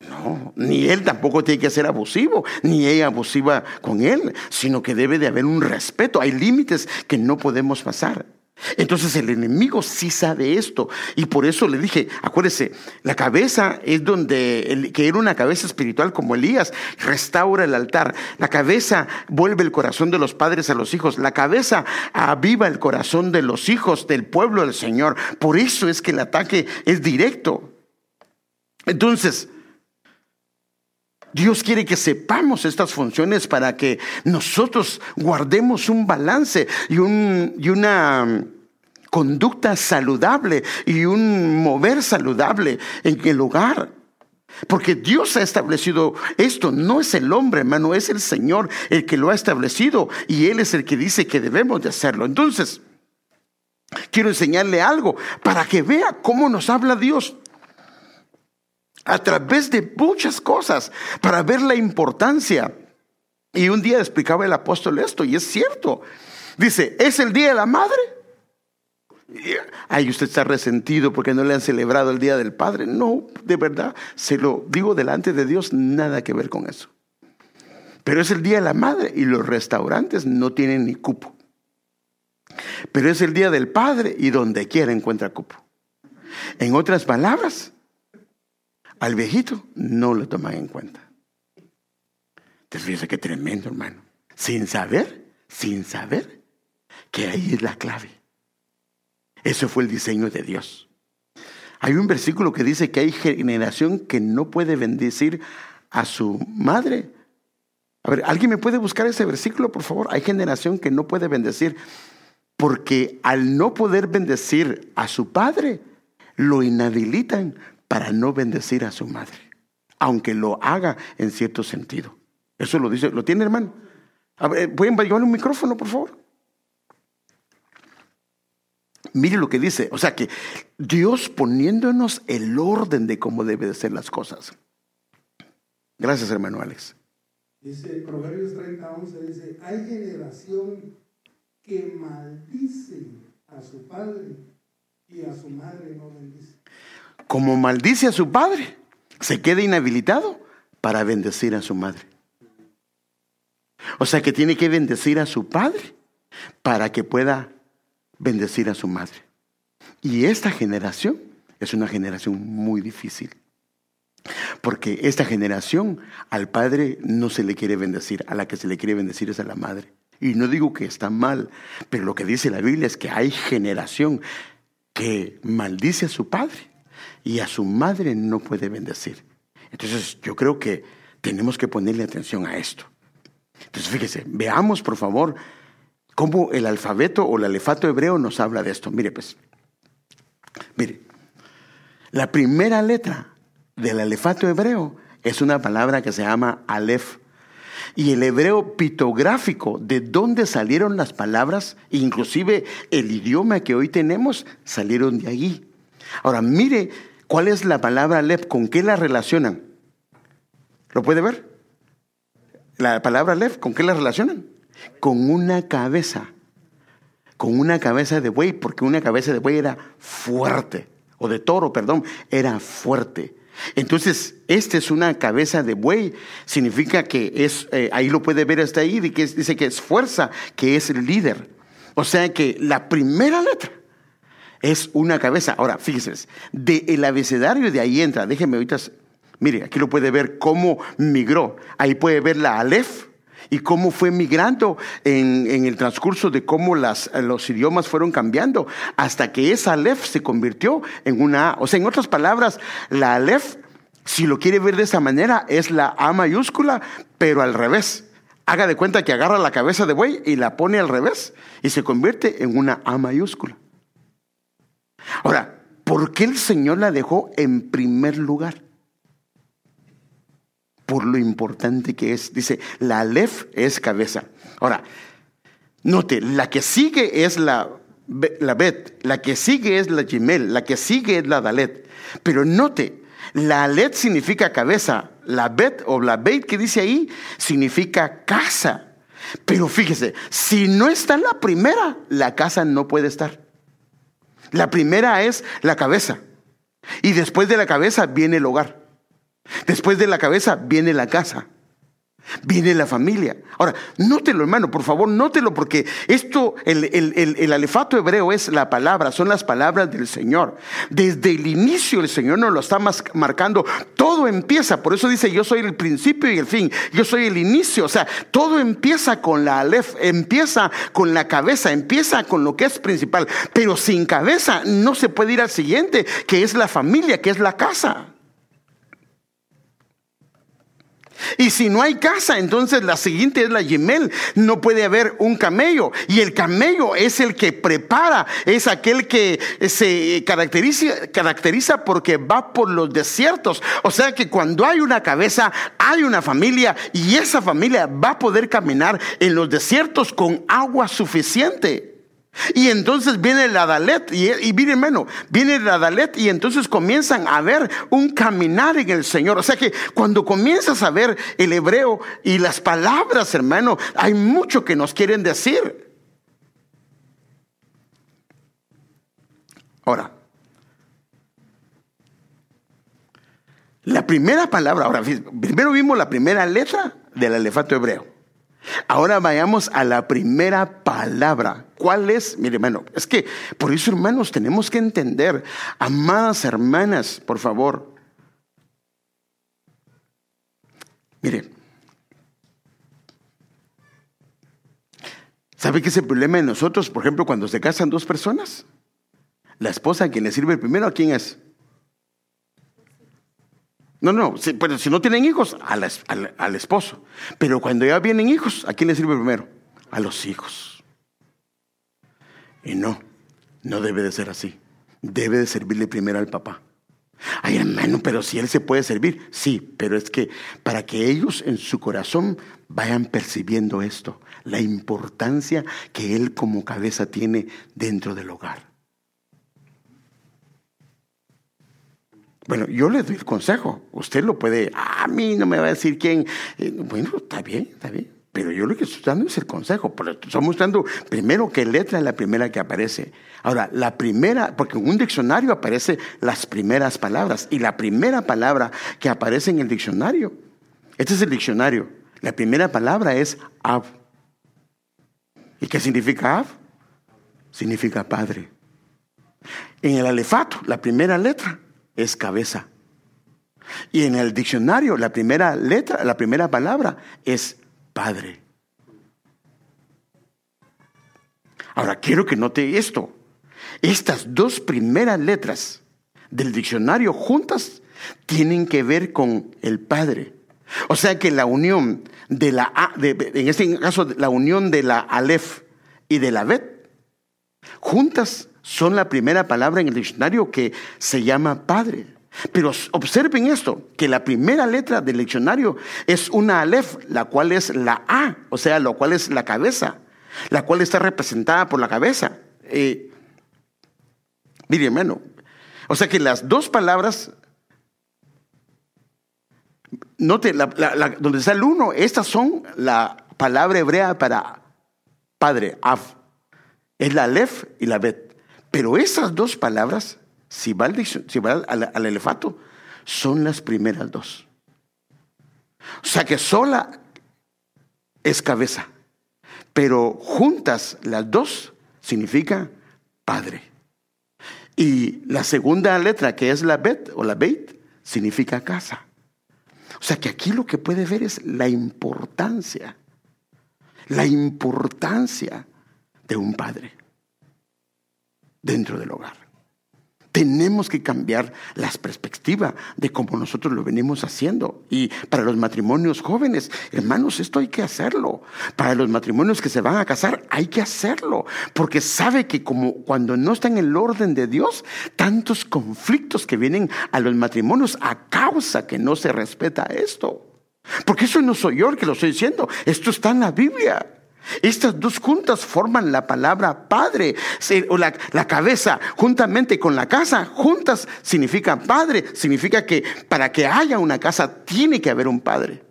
No, ni él tampoco tiene que ser abusivo, ni ella abusiva con él, sino que debe de haber un respeto. Hay límites que no podemos pasar. Entonces el enemigo sí sabe esto. Y por eso le dije, acuérdese, la cabeza es donde, que era una cabeza espiritual como Elías, restaura el altar, la cabeza vuelve el corazón de los padres a los hijos, la cabeza aviva el corazón de los hijos del pueblo del Señor, por eso es que el ataque es directo. Entonces, Dios quiere que sepamos estas funciones para que nosotros guardemos un balance y, un, y una mm, conducta saludable y un mover saludable en el hogar. Porque Dios ha establecido esto, no es el hombre, hermano, es el Señor el que lo ha establecido y Él es el que dice que debemos de hacerlo. Entonces, quiero enseñarle algo para que vea cómo nos habla Dios a través de muchas cosas para ver la importancia. Y un día explicaba el apóstol esto, y es cierto. Dice, ¿es el día de la madre? Ay, usted está resentido porque no le han celebrado el Día del Padre. No, de verdad, se lo digo delante de Dios, nada que ver con eso. Pero es el Día de la Madre y los restaurantes no tienen ni cupo. Pero es el Día del Padre y donde quiera encuentra cupo. En otras palabras, al viejito no lo toman en cuenta. Entonces fíjese qué tremendo, hermano. Sin saber, sin saber que ahí es la clave. Eso fue el diseño de Dios. Hay un versículo que dice que hay generación que no puede bendecir a su madre. A ver, ¿alguien me puede buscar ese versículo, por favor? Hay generación que no puede bendecir porque al no poder bendecir a su padre, lo inhabilitan para no bendecir a su madre, aunque lo haga en cierto sentido. Eso lo dice, ¿lo tiene hermano? ¿Pueden llevar un micrófono, por favor? Mire lo que dice, o sea que Dios poniéndonos el orden de cómo debe de ser las cosas. Gracias, hermano Alex. Dice Proverbios 30, 11, dice, hay generación que maldice a su padre y a su madre no bendice como maldice a su padre, se queda inhabilitado para bendecir a su madre. O sea que tiene que bendecir a su padre para que pueda bendecir a su madre. Y esta generación es una generación muy difícil. Porque esta generación al padre no se le quiere bendecir, a la que se le quiere bendecir es a la madre. Y no digo que está mal, pero lo que dice la Biblia es que hay generación que maldice a su padre y a su madre no puede bendecir. Entonces yo creo que tenemos que ponerle atención a esto. Entonces fíjese, veamos por favor cómo el alfabeto o el alefato hebreo nos habla de esto. Mire pues, mire, la primera letra del alefato hebreo es una palabra que se llama Aleph. Y el hebreo pitográfico, de dónde salieron las palabras, inclusive el idioma que hoy tenemos, salieron de allí. Ahora, mire cuál es la palabra Aleph, con qué la relacionan. ¿Lo puede ver? La palabra Aleph, ¿con qué la relacionan? Con una cabeza. Con una cabeza de buey, porque una cabeza de buey era fuerte o de toro, perdón, era fuerte. Entonces, esta es una cabeza de buey, significa que es, eh, ahí lo puede ver hasta ahí, que dice que es fuerza, que es el líder. O sea que la primera letra es una cabeza. Ahora, fíjense, del abecedario de ahí entra, déjeme ahorita, mire, aquí lo puede ver cómo migró. Ahí puede ver la Aleph, y cómo fue migrando en, el transcurso de cómo las, los idiomas fueron cambiando hasta que esa Aleph se convirtió en una A. O sea, en otras palabras, la Aleph, si lo quiere ver de esa manera, es la A mayúscula, pero al revés. Haga de cuenta que agarra la cabeza de buey y la pone al revés y se convierte en una A mayúscula. Ahora, ¿por qué el Señor la dejó en primer lugar? por lo importante que es. Dice, la Aleph es cabeza. Ahora, note, la que sigue es la, la Bet, la que sigue es la Gimel, la que sigue es la Dalet. Pero note, la Alet significa cabeza, la Bet o la Bet que dice ahí significa casa. Pero fíjese, si no está en la primera, la casa no puede estar. La primera es la cabeza. Y después de la cabeza viene el hogar. Después de la cabeza viene la casa. Viene la familia. Ahora, nótelo, hermano, por favor, nótelo, porque esto, el, el, alefato hebreo es la palabra, son las palabras del Señor. Desde el inicio el Señor nos lo está marcando. Todo empieza, por eso dice, yo soy el principio y el fin, yo soy el inicio. O sea, todo empieza con la alef, empieza con la cabeza, empieza con lo que es principal. Pero sin cabeza no se puede ir al siguiente, que es la familia, que es la casa. Y si no hay casa, entonces la siguiente es la Yemel. No puede haber un camello. Y el camello es el que prepara, es aquel que se caracteriza, caracteriza porque va por los desiertos. O sea que cuando hay una cabeza, hay una familia y esa familia va a poder caminar en los desiertos con agua suficiente. Y entonces viene la Dalet, y, y miren hermano, viene la Dalet y entonces comienzan a ver un caminar en el Señor. O sea que cuando comienzas a ver el hebreo y las palabras, hermano, hay mucho que nos quieren decir. Ahora, la primera palabra, ahora, primero vimos la primera letra del alefato hebreo. Ahora vayamos a la primera palabra. ¿Cuál es? Mire, hermano, es que por eso, hermanos, tenemos que entender, amadas hermanas, por favor. Mire, ¿sabe qué es el problema de nosotros, por ejemplo, cuando se casan dos personas? La esposa a quien le sirve primero, ¿a quién es? No, no, si, si no tienen hijos, al, esposo. Pero cuando ya vienen hijos, ¿a quién le sirve primero? A los hijos. Y no, no debe de ser así. Debe de servirle primero al papá. Ay, hermano, pero si él se puede servir, sí, pero es que para que ellos en su corazón vayan percibiendo esto, la importancia que él como cabeza tiene dentro del hogar. Bueno, yo le doy el consejo. Usted lo puede, a mí no me va a decir quién. Eh, bueno, está bien, está bien. Pero yo lo que estoy dando es el consejo. Estoy mostrando primero qué letra es la primera que aparece. Ahora, la primera, porque en un diccionario aparece las primeras palabras. Y la primera palabra que aparece en el diccionario, este es el diccionario. La primera palabra es Ab. ¿Y qué significa Ab? Significa padre. En el alefato, la primera letra es cabeza. Y en el diccionario la primera letra, la primera palabra es Padre. Ahora quiero que note esto. Estas dos primeras letras del diccionario juntas tienen que ver con el Padre. O sea que la unión de la A, en este caso la unión de la Aleph y de la Bet, juntas son la primera palabra en el diccionario que se llama Padre. Pero observen esto, que la primera letra del diccionario es una Aleph, la cual es la A, o sea, lo cual es la cabeza, la cual está representada por la cabeza. Eh, mire, hermano, o sea que las dos palabras Note, donde está el uno, estas son la palabra hebrea para padre, Av. Es la Aleph y la Bet. Pero esas dos palabras, si va, al, al, al elefato, son las primeras dos. O sea que sola es cabeza, pero juntas las dos significa padre. Y la segunda letra, que es la bet o la beit, significa casa. O sea que aquí lo que puede ver es la importancia, la importancia de un padre dentro del hogar. Tenemos que cambiar las perspectivas de cómo nosotros lo venimos haciendo. Y para los matrimonios jóvenes, hermanos, esto hay que hacerlo. Para los matrimonios que se van a casar, hay que hacerlo. Porque sabe que como cuando no está en el orden de Dios, tantos conflictos que vienen a los matrimonios a causa que no se respeta esto. Porque eso no soy yo el que lo estoy diciendo. Esto está en la Biblia. Estas dos juntas forman la palabra padre, o la, cabeza juntamente con la casa, juntas significa padre, significa que para que haya una casa tiene que haber un padre.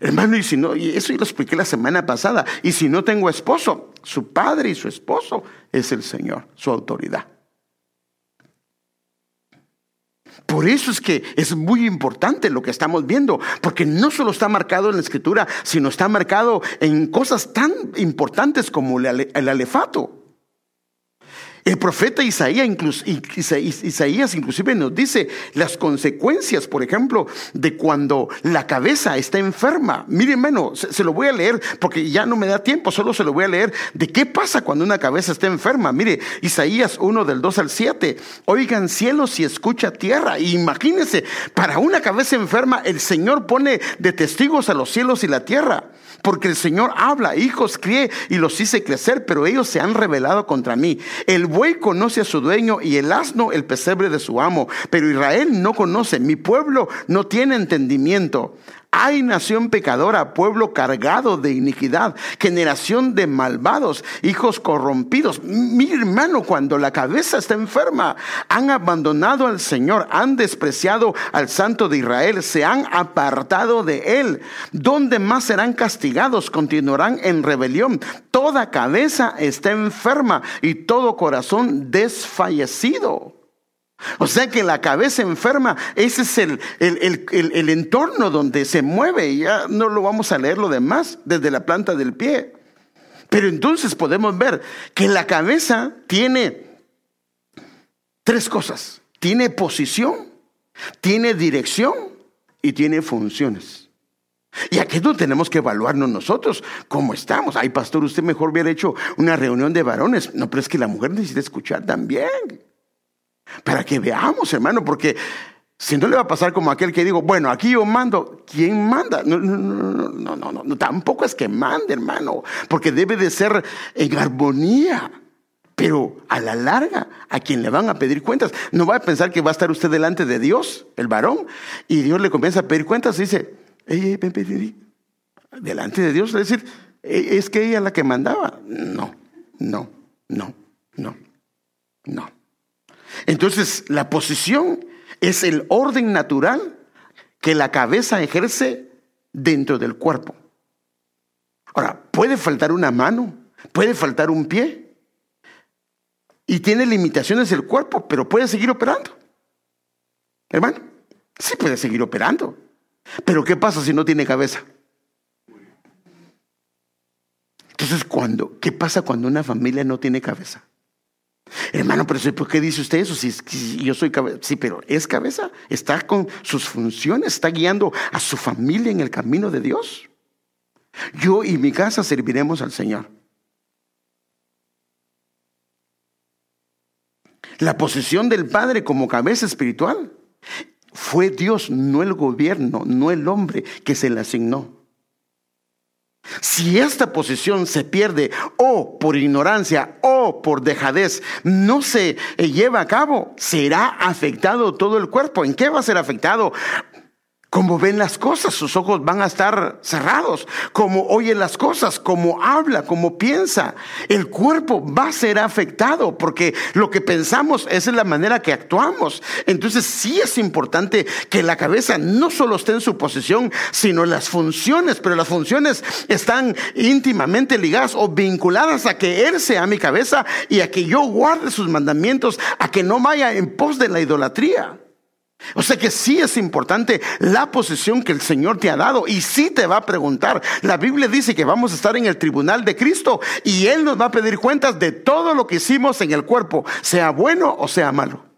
Hermano, y si no, y eso yo lo expliqué la semana pasada, y si no tengo esposo, su padre y su esposo es el Señor, su autoridad. Por eso es que es muy importante lo que estamos viendo, porque no solo está marcado en la escritura, sino está marcado en cosas tan importantes como el, alefato. El profeta Isaías, Isaías, inclusive nos dice las consecuencias, por ejemplo, de cuando la cabeza está enferma. Miren, hermano, se, lo voy a leer porque ya no me da tiempo, solo se lo voy a leer de qué pasa cuando una cabeza está enferma. Mire, Isaías 1 del 2 al 7. Oigan cielos y escucha tierra. imagínense, para una cabeza enferma el Señor pone de testigos a los cielos y la tierra. Porque el Señor habla, hijos crié y los hice crecer, pero ellos se han rebelado contra mí. El buey conoce a su dueño y el asno el pesebre de su amo, pero Israel no conoce, mi pueblo no tiene entendimiento. Hay nación pecadora, pueblo cargado de iniquidad, generación de malvados, hijos corrompidos. Mi hermano, cuando la cabeza está enferma, han abandonado al Señor, han despreciado al Santo de Israel, se han apartado de Él. ¿Dónde más serán castigados? Continuarán en rebelión. Toda cabeza está enferma y todo corazón desfallecido. O sea que la cabeza enferma, ese es el, el, entorno donde se mueve. Ya no lo vamos a leer lo demás desde la planta del pie. Pero entonces podemos ver que la cabeza tiene tres cosas. Tiene posición, tiene dirección y tiene funciones. Y aquí no tenemos que evaluarnos nosotros cómo estamos. Ay, pastor, usted mejor hubiera hecho una reunión de varones. No, pero es que la mujer necesita escuchar también. Para que veamos, hermano, porque si no le va a pasar como aquel que digo, bueno, aquí yo mando, ¿quién manda? No, no, no, no, no, tampoco es que mande, hermano, porque debe de ser en armonía. Pero a la larga, a quien le van a pedir cuentas, no va a pensar que va a estar usted delante de Dios, el varón, y Dios le comienza a pedir cuentas y dice, ey, delante de Dios, es decir, es que ella la que mandaba. No, no, no, no, no. Entonces, la posición es el orden natural que la cabeza ejerce dentro del cuerpo. Ahora, puede faltar una mano, puede faltar un pie, y tiene limitaciones el cuerpo, pero puede seguir operando. Hermano, sí puede seguir operando. Pero ¿qué pasa si no tiene cabeza? Entonces, ¿qué pasa cuando una familia no tiene cabeza? Hermano, pero ¿por qué dice usted eso? Si, yo soy cabeza. Sí, pero es cabeza. Está con sus funciones, está guiando a su familia en el camino de Dios. Yo y mi casa serviremos al Señor. La posición del Padre como cabeza espiritual fue Dios, no el gobierno, no el hombre que se le asignó. Si esta posición se pierde o por ignorancia o por dejadez no se lleva a cabo, será afectado todo el cuerpo. ¿En qué va a ser afectado? Como ven las cosas, sus ojos van a estar cerrados. Como oye las cosas, como habla, como piensa. El cuerpo va a ser afectado porque lo que pensamos es la manera que actuamos. Entonces sí es importante que la cabeza no solo esté en su posición, sino las funciones. Pero las funciones están íntimamente ligadas o vinculadas a que Él sea mi cabeza y a que yo guarde sus mandamientos, a que no vaya en pos de la idolatría. O sea que sí es importante la posición que el Señor te ha dado y sí te va a preguntar. La Biblia dice que vamos a estar en el tribunal de Cristo y Él nos va a pedir cuentas de todo lo que hicimos en el cuerpo, sea bueno o sea malo.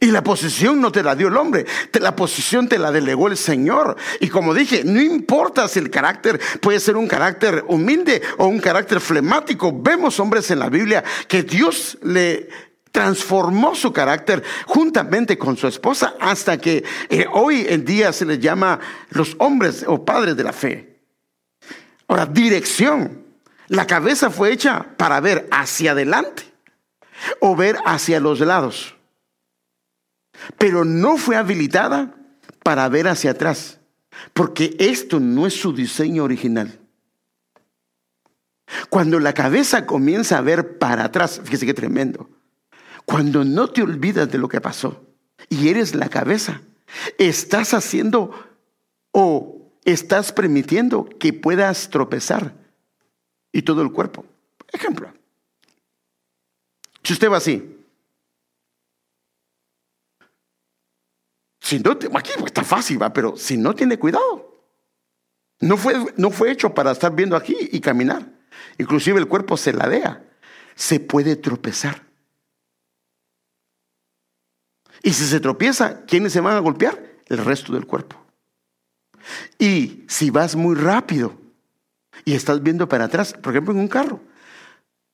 Y la posición no te la dio el hombre, la posición te la delegó el Señor. Y como dije, no importa si el carácter puede ser un carácter humilde o un carácter flemático. Vemos hombres en la Biblia que Dios le transformó su carácter juntamente con su esposa hasta que eh, hoy en día se les llama los hombres o padres de la fe. Ahora, dirección. La cabeza fue hecha para ver hacia adelante o ver hacia los lados, pero no fue habilitada para ver hacia atrás, porque esto no es su diseño original. Cuando la cabeza comienza a ver para atrás, fíjese qué tremendo. Cuando no te olvidas de lo que pasó y eres la cabeza, estás haciendo o estás permitiendo que puedas tropezar y todo el cuerpo. Ejemplo, si usted va así, si no, aquí está fácil, va, pero si no tiene cuidado, no fue, no fue hecho para estar viendo aquí y caminar. Inclusive el cuerpo se ladea, se puede tropezar. Y si se tropieza, ¿quiénes se van a golpear? El resto del cuerpo. Y si vas muy rápido y estás viendo para atrás, por ejemplo en un carro,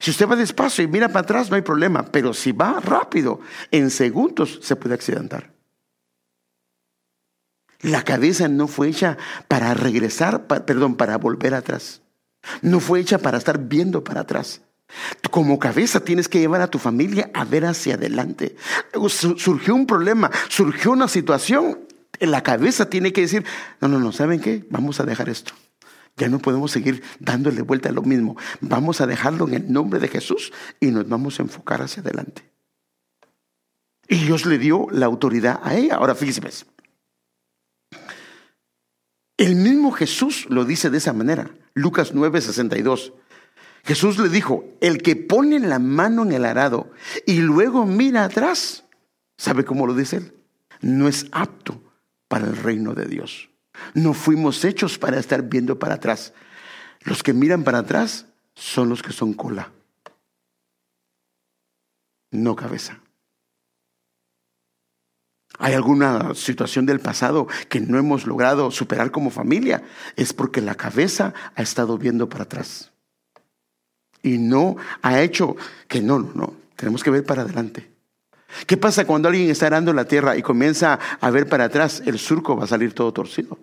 si usted va despacio y mira para atrás no hay problema, pero si va rápido, en segundos se puede accidentar. La cabeza no fue hecha para regresar, perdón, para volver atrás. No fue hecha para estar viendo para atrás. Como cabeza tienes que llevar a tu familia a ver hacia adelante. Surgió un problema, surgió una situación. La cabeza tiene que decir, no, no, no, ¿saben qué? Vamos a dejar esto. Ya no podemos seguir dándole vuelta a lo mismo. Vamos a dejarlo en el nombre de Jesús y nos vamos a enfocar hacia adelante. Y Dios le dio la autoridad a ella. Ahora fíjense. Pues. El mismo Jesús lo dice de esa manera. Lucas 9, 62. Jesús le dijo, el que pone la mano en el arado y luego mira atrás, ¿sabe cómo lo dice él? No es apto para el reino de Dios. No fuimos hechos para estar viendo para atrás. Los que miran para atrás son los que son cola, no cabeza. ¿Hay alguna situación del pasado que no hemos logrado superar como familia? Es porque la cabeza ha estado viendo para atrás y no ha hecho que no, no, no, tenemos que ver para adelante. ¿Qué pasa cuando alguien está arando la tierra y comienza a ver para atrás? El surco va a salir todo torcido.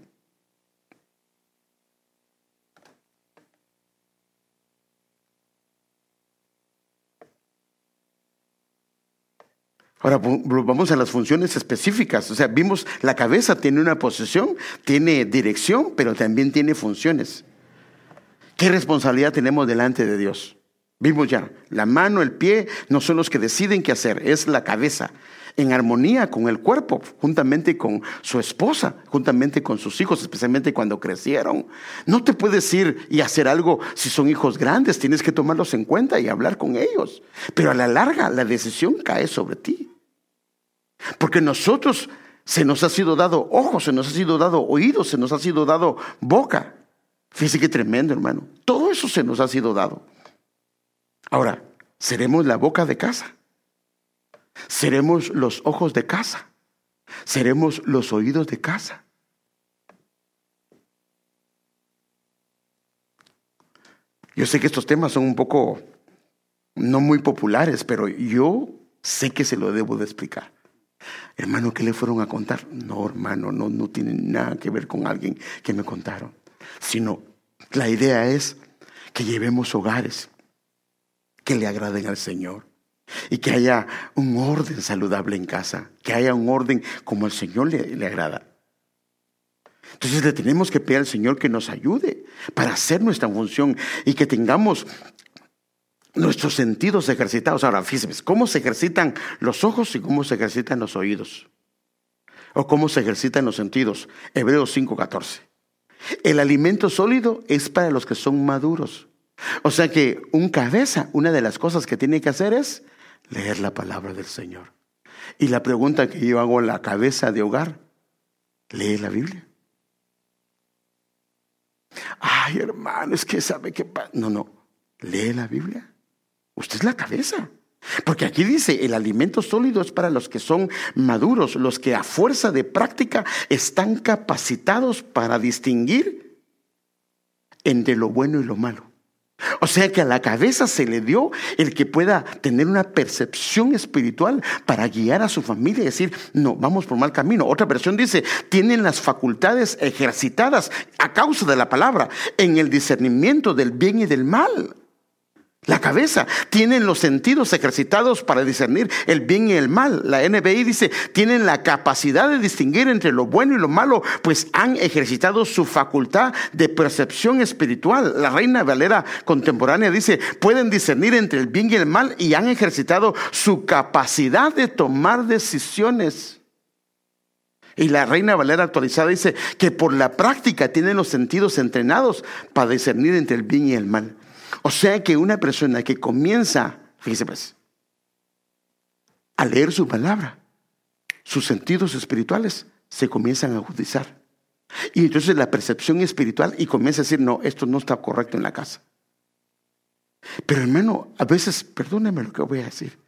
Ahora vamos a las funciones específicas. O sea, vimos la cabeza tiene una posición, tiene dirección, pero también tiene funciones. ¿Qué responsabilidad tenemos delante de Dios? Vimos ya, la mano, el pie no son los que deciden qué hacer, es la cabeza, en armonía con el cuerpo, juntamente con su esposa, juntamente con sus hijos, especialmente cuando crecieron. No te puedes ir y hacer algo si son hijos grandes, tienes que tomarlos en cuenta y hablar con ellos. Pero a la larga la decisión cae sobre ti. Porque nosotros se nos ha sido dado ojos, se nos ha sido dado oídos, se nos ha sido dado boca. Fíjese qué tremendo, hermano. Todo eso se nos ha sido dado. Ahora, seremos la boca de casa, seremos los ojos de casa, seremos los oídos de casa. Yo sé que estos temas son un poco no muy populares, pero yo sé que se lo debo de explicar. Hermano, ¿qué le fueron a contar? No, hermano, no, no tiene nada que ver con alguien que me contaron, sino la idea es que llevemos hogares que le agraden al Señor y que haya un orden saludable en casa, que haya un orden como al Señor le, agrada. Entonces le tenemos que pedir al Señor que nos ayude para hacer nuestra función y que tengamos nuestros sentidos ejercitados. Ahora, fíjense, ¿cómo se ejercitan los ojos y cómo se ejercitan los oídos? ¿O cómo se ejercitan los sentidos? Hebreos 5:14. El alimento sólido es para los que son maduros. O sea que un cabeza, una de las cosas que tiene que hacer es leer la palabra del Señor. Y la pregunta que yo hago en la cabeza de hogar, ¿lee la Biblia? Ay, hermano, es que sabe que... No, no, lee la Biblia. Usted es la cabeza. Porque aquí dice, el alimento sólido es para los que son maduros, los que a fuerza de práctica están capacitados para distinguir entre lo bueno y lo malo. O sea que a la cabeza se le dio el que pueda tener una percepción espiritual para guiar a su familia y decir, no, vamos por mal camino. Otra versión dice, tienen las facultades ejercitadas a causa de la palabra en el discernimiento del bien y del mal. La cabeza tienen los sentidos ejercitados para discernir el bien y el mal. La NBI dice, tienen la capacidad de distinguir entre lo bueno y lo malo, pues han ejercitado su facultad de percepción espiritual. La Reina Valera contemporánea dice, pueden discernir entre el bien y el mal y han ejercitado su capacidad de tomar decisiones. Y la Reina Valera actualizada dice que por la práctica tienen los sentidos entrenados para discernir entre el bien y el mal. O sea que una persona que comienza, fíjese pues, a leer su palabra, sus sentidos espirituales se comienzan a agudizar. Y entonces la percepción espiritual y comienza a decir, no, esto no está correcto en la casa. Pero hermano, a veces, perdóneme lo que voy a decir,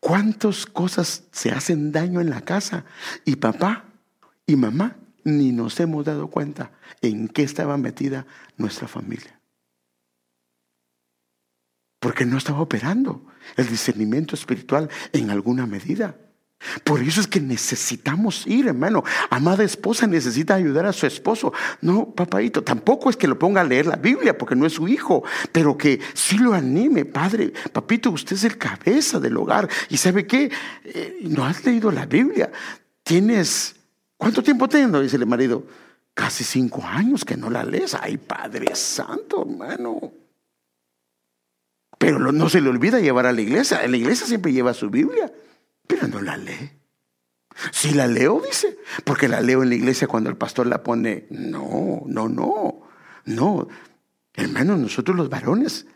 ¿cuántas cosas se hacen daño en la casa? Y papá y mamá ni nos hemos dado cuenta en qué estaba metida nuestra familia porque no estaba operando el discernimiento espiritual en alguna medida. Por eso es que necesitamos ir, hermano. Amada esposa necesita ayudar a su esposo. No, papadito, tampoco es que lo ponga a leer la Biblia porque no es su hijo, pero que sí lo anime, padre. Papito, usted es el cabeza del hogar. ¿Y sabe qué? Eh, no has leído la Biblia. Tienes, ¿cuánto tiempo tengo? Dice el marido. Casi cinco años que no la lees. Ay, Padre Santo, hermano. Pero no se le olvida llevar a la iglesia. En la iglesia siempre lleva su Biblia, pero no la lee. Si la leo, dice, porque la leo en la iglesia cuando el pastor la pone. No, no, no, no. Hermanos, nosotros los varones,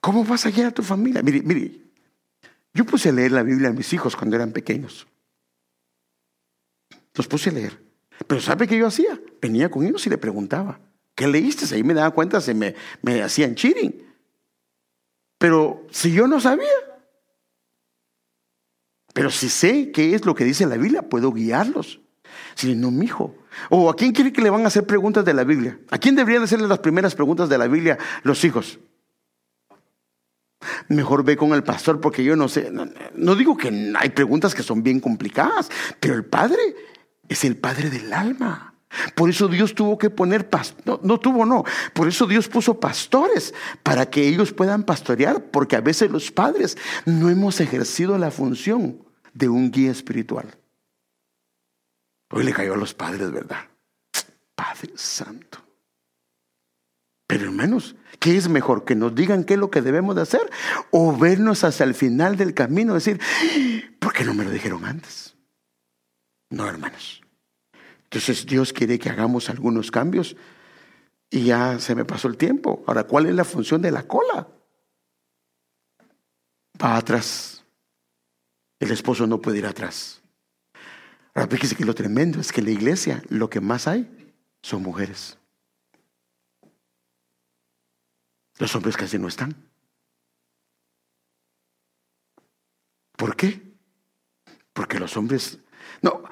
¿cómo vas a guiar a tu familia? Mire, mire, yo puse a leer la Biblia a mis hijos cuando eran pequeños. Los puse a leer. Pero ¿sabe qué yo hacía? Venía con ellos y le preguntaba, ¿qué leíste? Ahí me daba cuenta, se me, me hacían cheating. Pero si yo no sabía, pero si sé qué es lo que dice la Biblia, puedo guiarlos. Si no, mi hijo. ¿O a quién quiere que le van a hacer preguntas de la Biblia? ¿A quién deberían hacerle las primeras preguntas de la Biblia los hijos? Mejor ve con el pastor porque yo no sé. no digo que hay preguntas que son bien complicadas, pero el padre es el padre del alma. Por eso Dios tuvo que poner, no, no tuvo, no, por eso Dios puso pastores para que ellos puedan pastorear, porque a veces los padres no hemos ejercido la función de un guía espiritual. Hoy le cayó a los padres, ¿verdad? Padre Santo. Pero hermanos, ¿qué es mejor? ¿Que nos digan qué es lo que debemos de hacer? ¿O vernos hasta el final del camino? Decir, ¿por qué no me lo dijeron antes? No, hermanos. Entonces Dios quiere que hagamos algunos cambios y ya se me pasó el tiempo. Ahora, ¿cuál es la función de la cola? Va atrás. El esposo no puede ir atrás. Ahora, fíjese que lo tremendo es que en la iglesia lo que más hay son mujeres. Los hombres casi no están. ¿Por qué? Porque los hombres... No,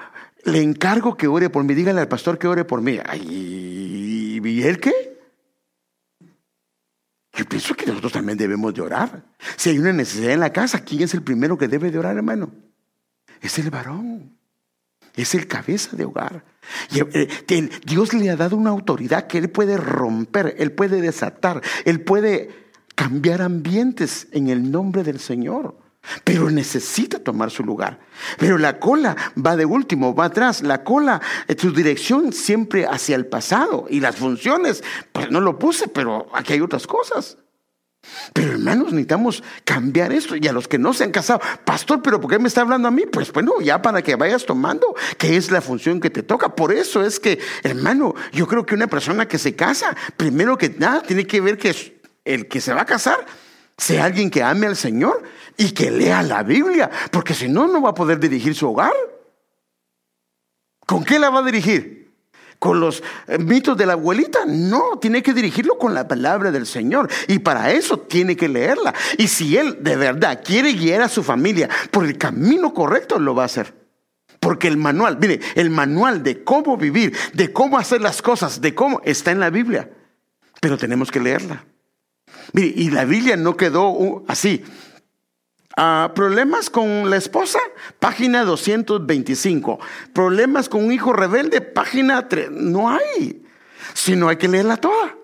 le encargo que ore por mí. Dígale al pastor que ore por mí. Ay, ¿Y él qué? Yo pienso que nosotros también debemos de orar. Si hay una necesidad en la casa, ¿quién es el primero que debe de orar, hermano? Es el varón. Es el cabeza de hogar. Eh, Dios le ha dado una autoridad que Él puede romper, Él puede desatar, Él puede cambiar ambientes en el nombre del Señor. Pero necesita tomar su lugar. Pero la cola va de último, va atrás. La cola, eh, su dirección siempre hacia el pasado. Y las funciones, pues no lo puse, pero aquí hay otras cosas. Pero hermanos, necesitamos cambiar esto. Y a los que no se han casado, pastor, pero ¿por qué me está hablando a mí? Pues bueno, ya para que vayas tomando, que es la función que te toca. Por eso es que, hermano, yo creo que una persona que se casa, primero que nada, tiene que ver que el que se va a casar sea alguien que ame al Señor y que lea la Biblia, porque si no, no va a poder dirigir su hogar. ¿Con qué la va a dirigir? con los eh, mitos de la abuelita. No, tiene que dirigirlo con la palabra del Señor. Y para eso tiene que leerla. Y si él de verdad quiere guiar a su familia por el camino correcto, lo va a hacer. Porque el manual, mire, el manual de cómo vivir, de cómo hacer las cosas, de cómo está en la Biblia. Pero tenemos que leerla. Mire, y la Biblia no quedó uh, así. Ah, problemas con la esposa, página 225. Problemas con un hijo rebelde, página 3. No hay, sino hay que leerla toda.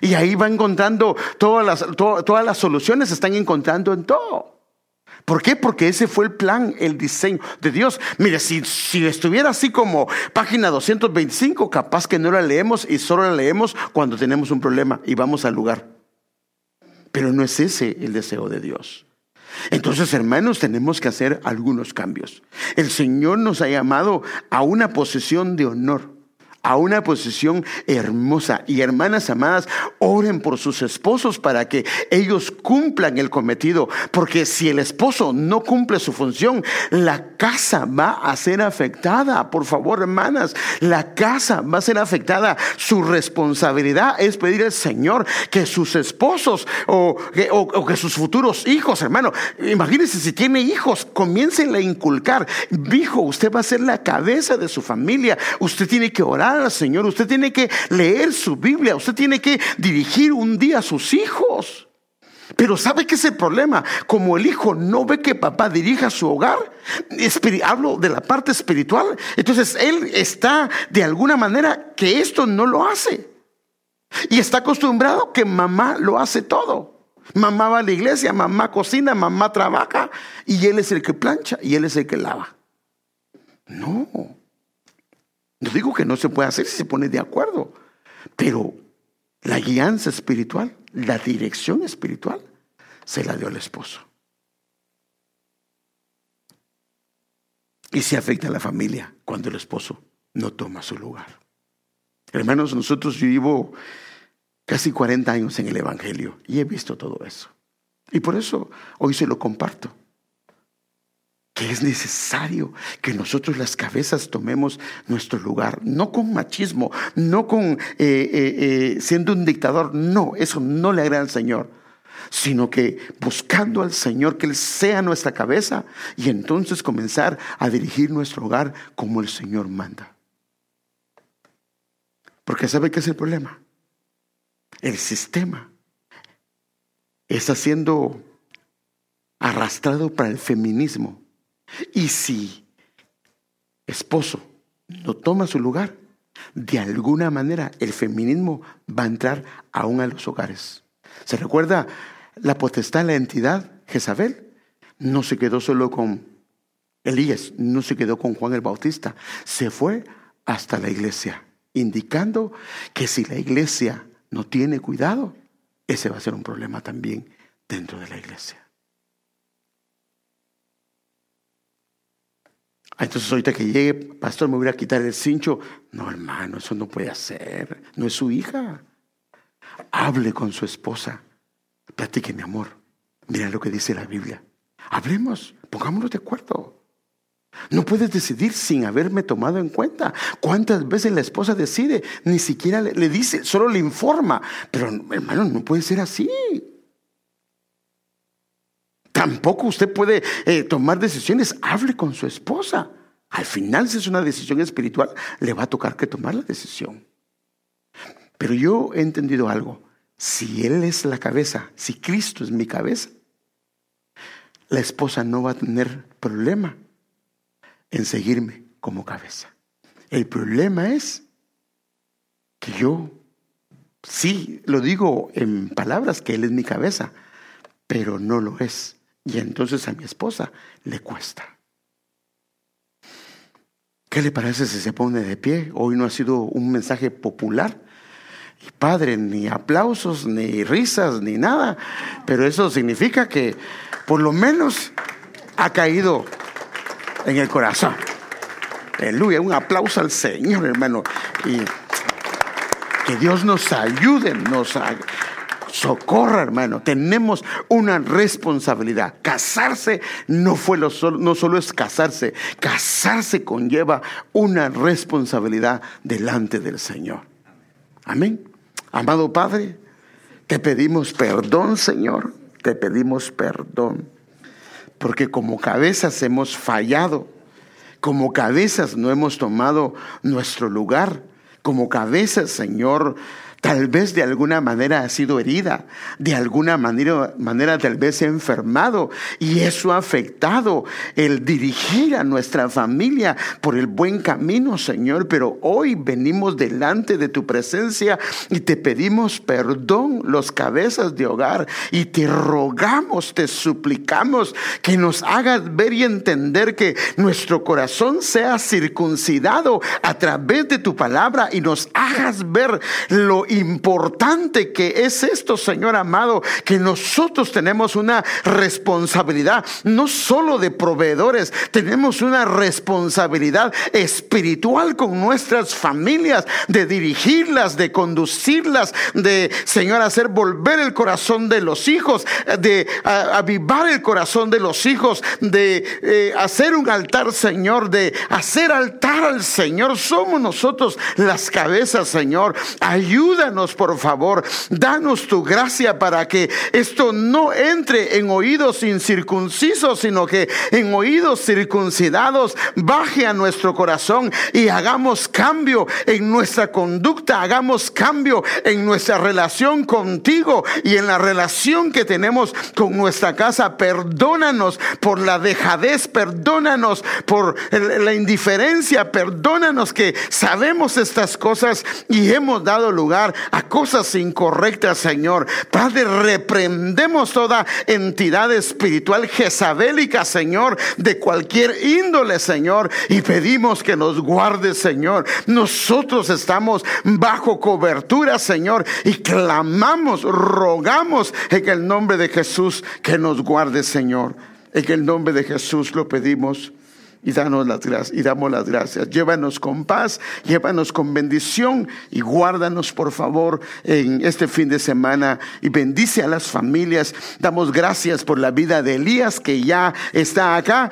Y ahí va encontrando todas las, todas las soluciones, se están encontrando en todo. ¿Por qué? Porque ese fue el plan, el diseño de Dios. Mire, si, si estuviera así como página 225, capaz que no la leemos y solo la leemos cuando tenemos un problema y vamos al lugar. Pero no es ese el deseo de Dios. Entonces, hermanos, tenemos que hacer algunos cambios. El Señor nos ha llamado a una posición de honor a una posición hermosa. Y hermanas amadas, oren por sus esposos para que ellos cumplan el cometido. Porque si el esposo no cumple su función, la casa va a ser afectada. Por favor, hermanas, la casa va a ser afectada. Su responsabilidad es pedir al Señor que sus esposos o, que sus futuros hijos, hermano, imagínense si tiene hijos, comiencen a inculcar. Hijo, usted va a ser la cabeza de su familia. Usted tiene que orar Señor, usted tiene que leer su Biblia, usted tiene que dirigir un día a sus hijos. Pero ¿sabe qué es el problema? Como el hijo no ve que papá dirija su hogar, hablo de la parte espiritual, entonces él está de alguna manera que esto no lo hace. Y está acostumbrado que mamá lo hace todo. Mamá va a la iglesia, mamá cocina, mamá trabaja y él es el que plancha y él es el que lava. No. No digo que no se puede hacer si se pone de acuerdo, pero la guianza espiritual, la dirección espiritual, se la dio al esposo. Y se afecta a la familia cuando el esposo no toma su lugar. Hermanos, nosotros yo vivo casi 40 años en el Evangelio y he visto todo eso. Y por eso hoy se lo comparto que es necesario que nosotros las cabezas tomemos nuestro lugar, no con machismo, no con eh, eh, eh, siendo un dictador, no, eso no le agrada al Señor, sino que buscando al Señor que Él sea nuestra cabeza y entonces comenzar a dirigir nuestro hogar como el Señor manda. Porque ¿sabe qué es el problema? El sistema está siendo arrastrado para el feminismo y si esposo no toma su lugar, de alguna manera el feminismo va a entrar aún a los hogares. ¿Se recuerda la potestad, la entidad, Jezabel? No se quedó solo con Elías, no se quedó con Juan el Bautista, se fue hasta la iglesia, indicando que si la iglesia no tiene cuidado, ese va a ser un problema también dentro de la iglesia. Entonces ahorita que llegue, pastor, me voy a quitar el cincho. No, hermano, eso no puede hacer. No es su hija. Hable con su esposa. Platique, mi amor. Mira lo que dice la Biblia. Hablemos, pongámonos de acuerdo. No puedes decidir sin haberme tomado en cuenta. ¿Cuántas veces la esposa decide? Ni siquiera le dice, solo le informa. Pero hermano, no puede ser así. Tampoco usted puede eh, tomar decisiones. Hable con su esposa. Al final, si es una decisión espiritual, le va a tocar que tomar la decisión. Pero yo he entendido algo. Si Él es la cabeza, si Cristo es mi cabeza, la esposa no va a tener problema en seguirme como cabeza. El problema es que yo sí lo digo en palabras que Él es mi cabeza, pero no lo es. Y entonces a mi esposa le cuesta. ¿Qué le parece si se pone de pie? Hoy no ha sido un mensaje popular. Y padre, ni aplausos, ni risas, ni nada. Pero eso significa que por lo menos ha caído en el corazón. Aleluya, un aplauso al Señor, hermano. Y que Dios nos ayude, nos socorra, hermano. Tenemos una responsabilidad. Casarse no fue lo solo, no solo es casarse, casarse conlleva una responsabilidad delante del Señor. Amén. Amado Padre, te pedimos perdón, Señor. Te pedimos perdón. Porque como cabezas hemos fallado. Como cabezas no hemos tomado nuestro lugar. Como cabezas, Señor, Tal vez de alguna manera ha sido herida, de alguna manera, tal vez ha enfermado y eso ha afectado el dirigir a nuestra familia por el buen camino, Señor. Pero hoy venimos delante de tu presencia y te pedimos perdón, los cabezas de hogar, y te rogamos, te suplicamos que nos hagas ver y entender que nuestro corazón sea circuncidado a través de tu palabra y nos hagas ver lo importante que es esto, Señor amado, que nosotros tenemos una responsabilidad, no solo de proveedores, tenemos una responsabilidad espiritual con nuestras familias, de dirigirlas, de conducirlas, de, Señor, hacer volver el corazón de los hijos, de avivar el corazón de los hijos, de eh, hacer un altar, Señor, de hacer altar al Señor. Somos nosotros las cabezas, Señor. Ayuda por favor. Danos tu gracia para que esto no entre en oídos incircuncisos, sino que en oídos circuncidados baje a nuestro corazón y hagamos cambio en nuestra conducta, hagamos cambio en nuestra relación contigo y en la relación que tenemos con nuestra casa. Perdónanos por la dejadez, perdónanos por la indiferencia, perdónanos que sabemos estas cosas y hemos dado lugar a cosas incorrectas, Señor. Padre, reprendemos toda entidad espiritual jezabélica, Señor, de cualquier índole, Señor, y pedimos que nos guarde, Señor. Nosotros estamos bajo cobertura, Señor, y clamamos, rogamos en el nombre de Jesús que nos guarde, Señor. En el nombre de Jesús lo pedimos y, danos las y damos las gracias. Llévanos con paz, llévanos con bendición y guárdanos por favor en este fin de semana y bendice a las familias. Damos gracias por la vida de Elías que ya está acá.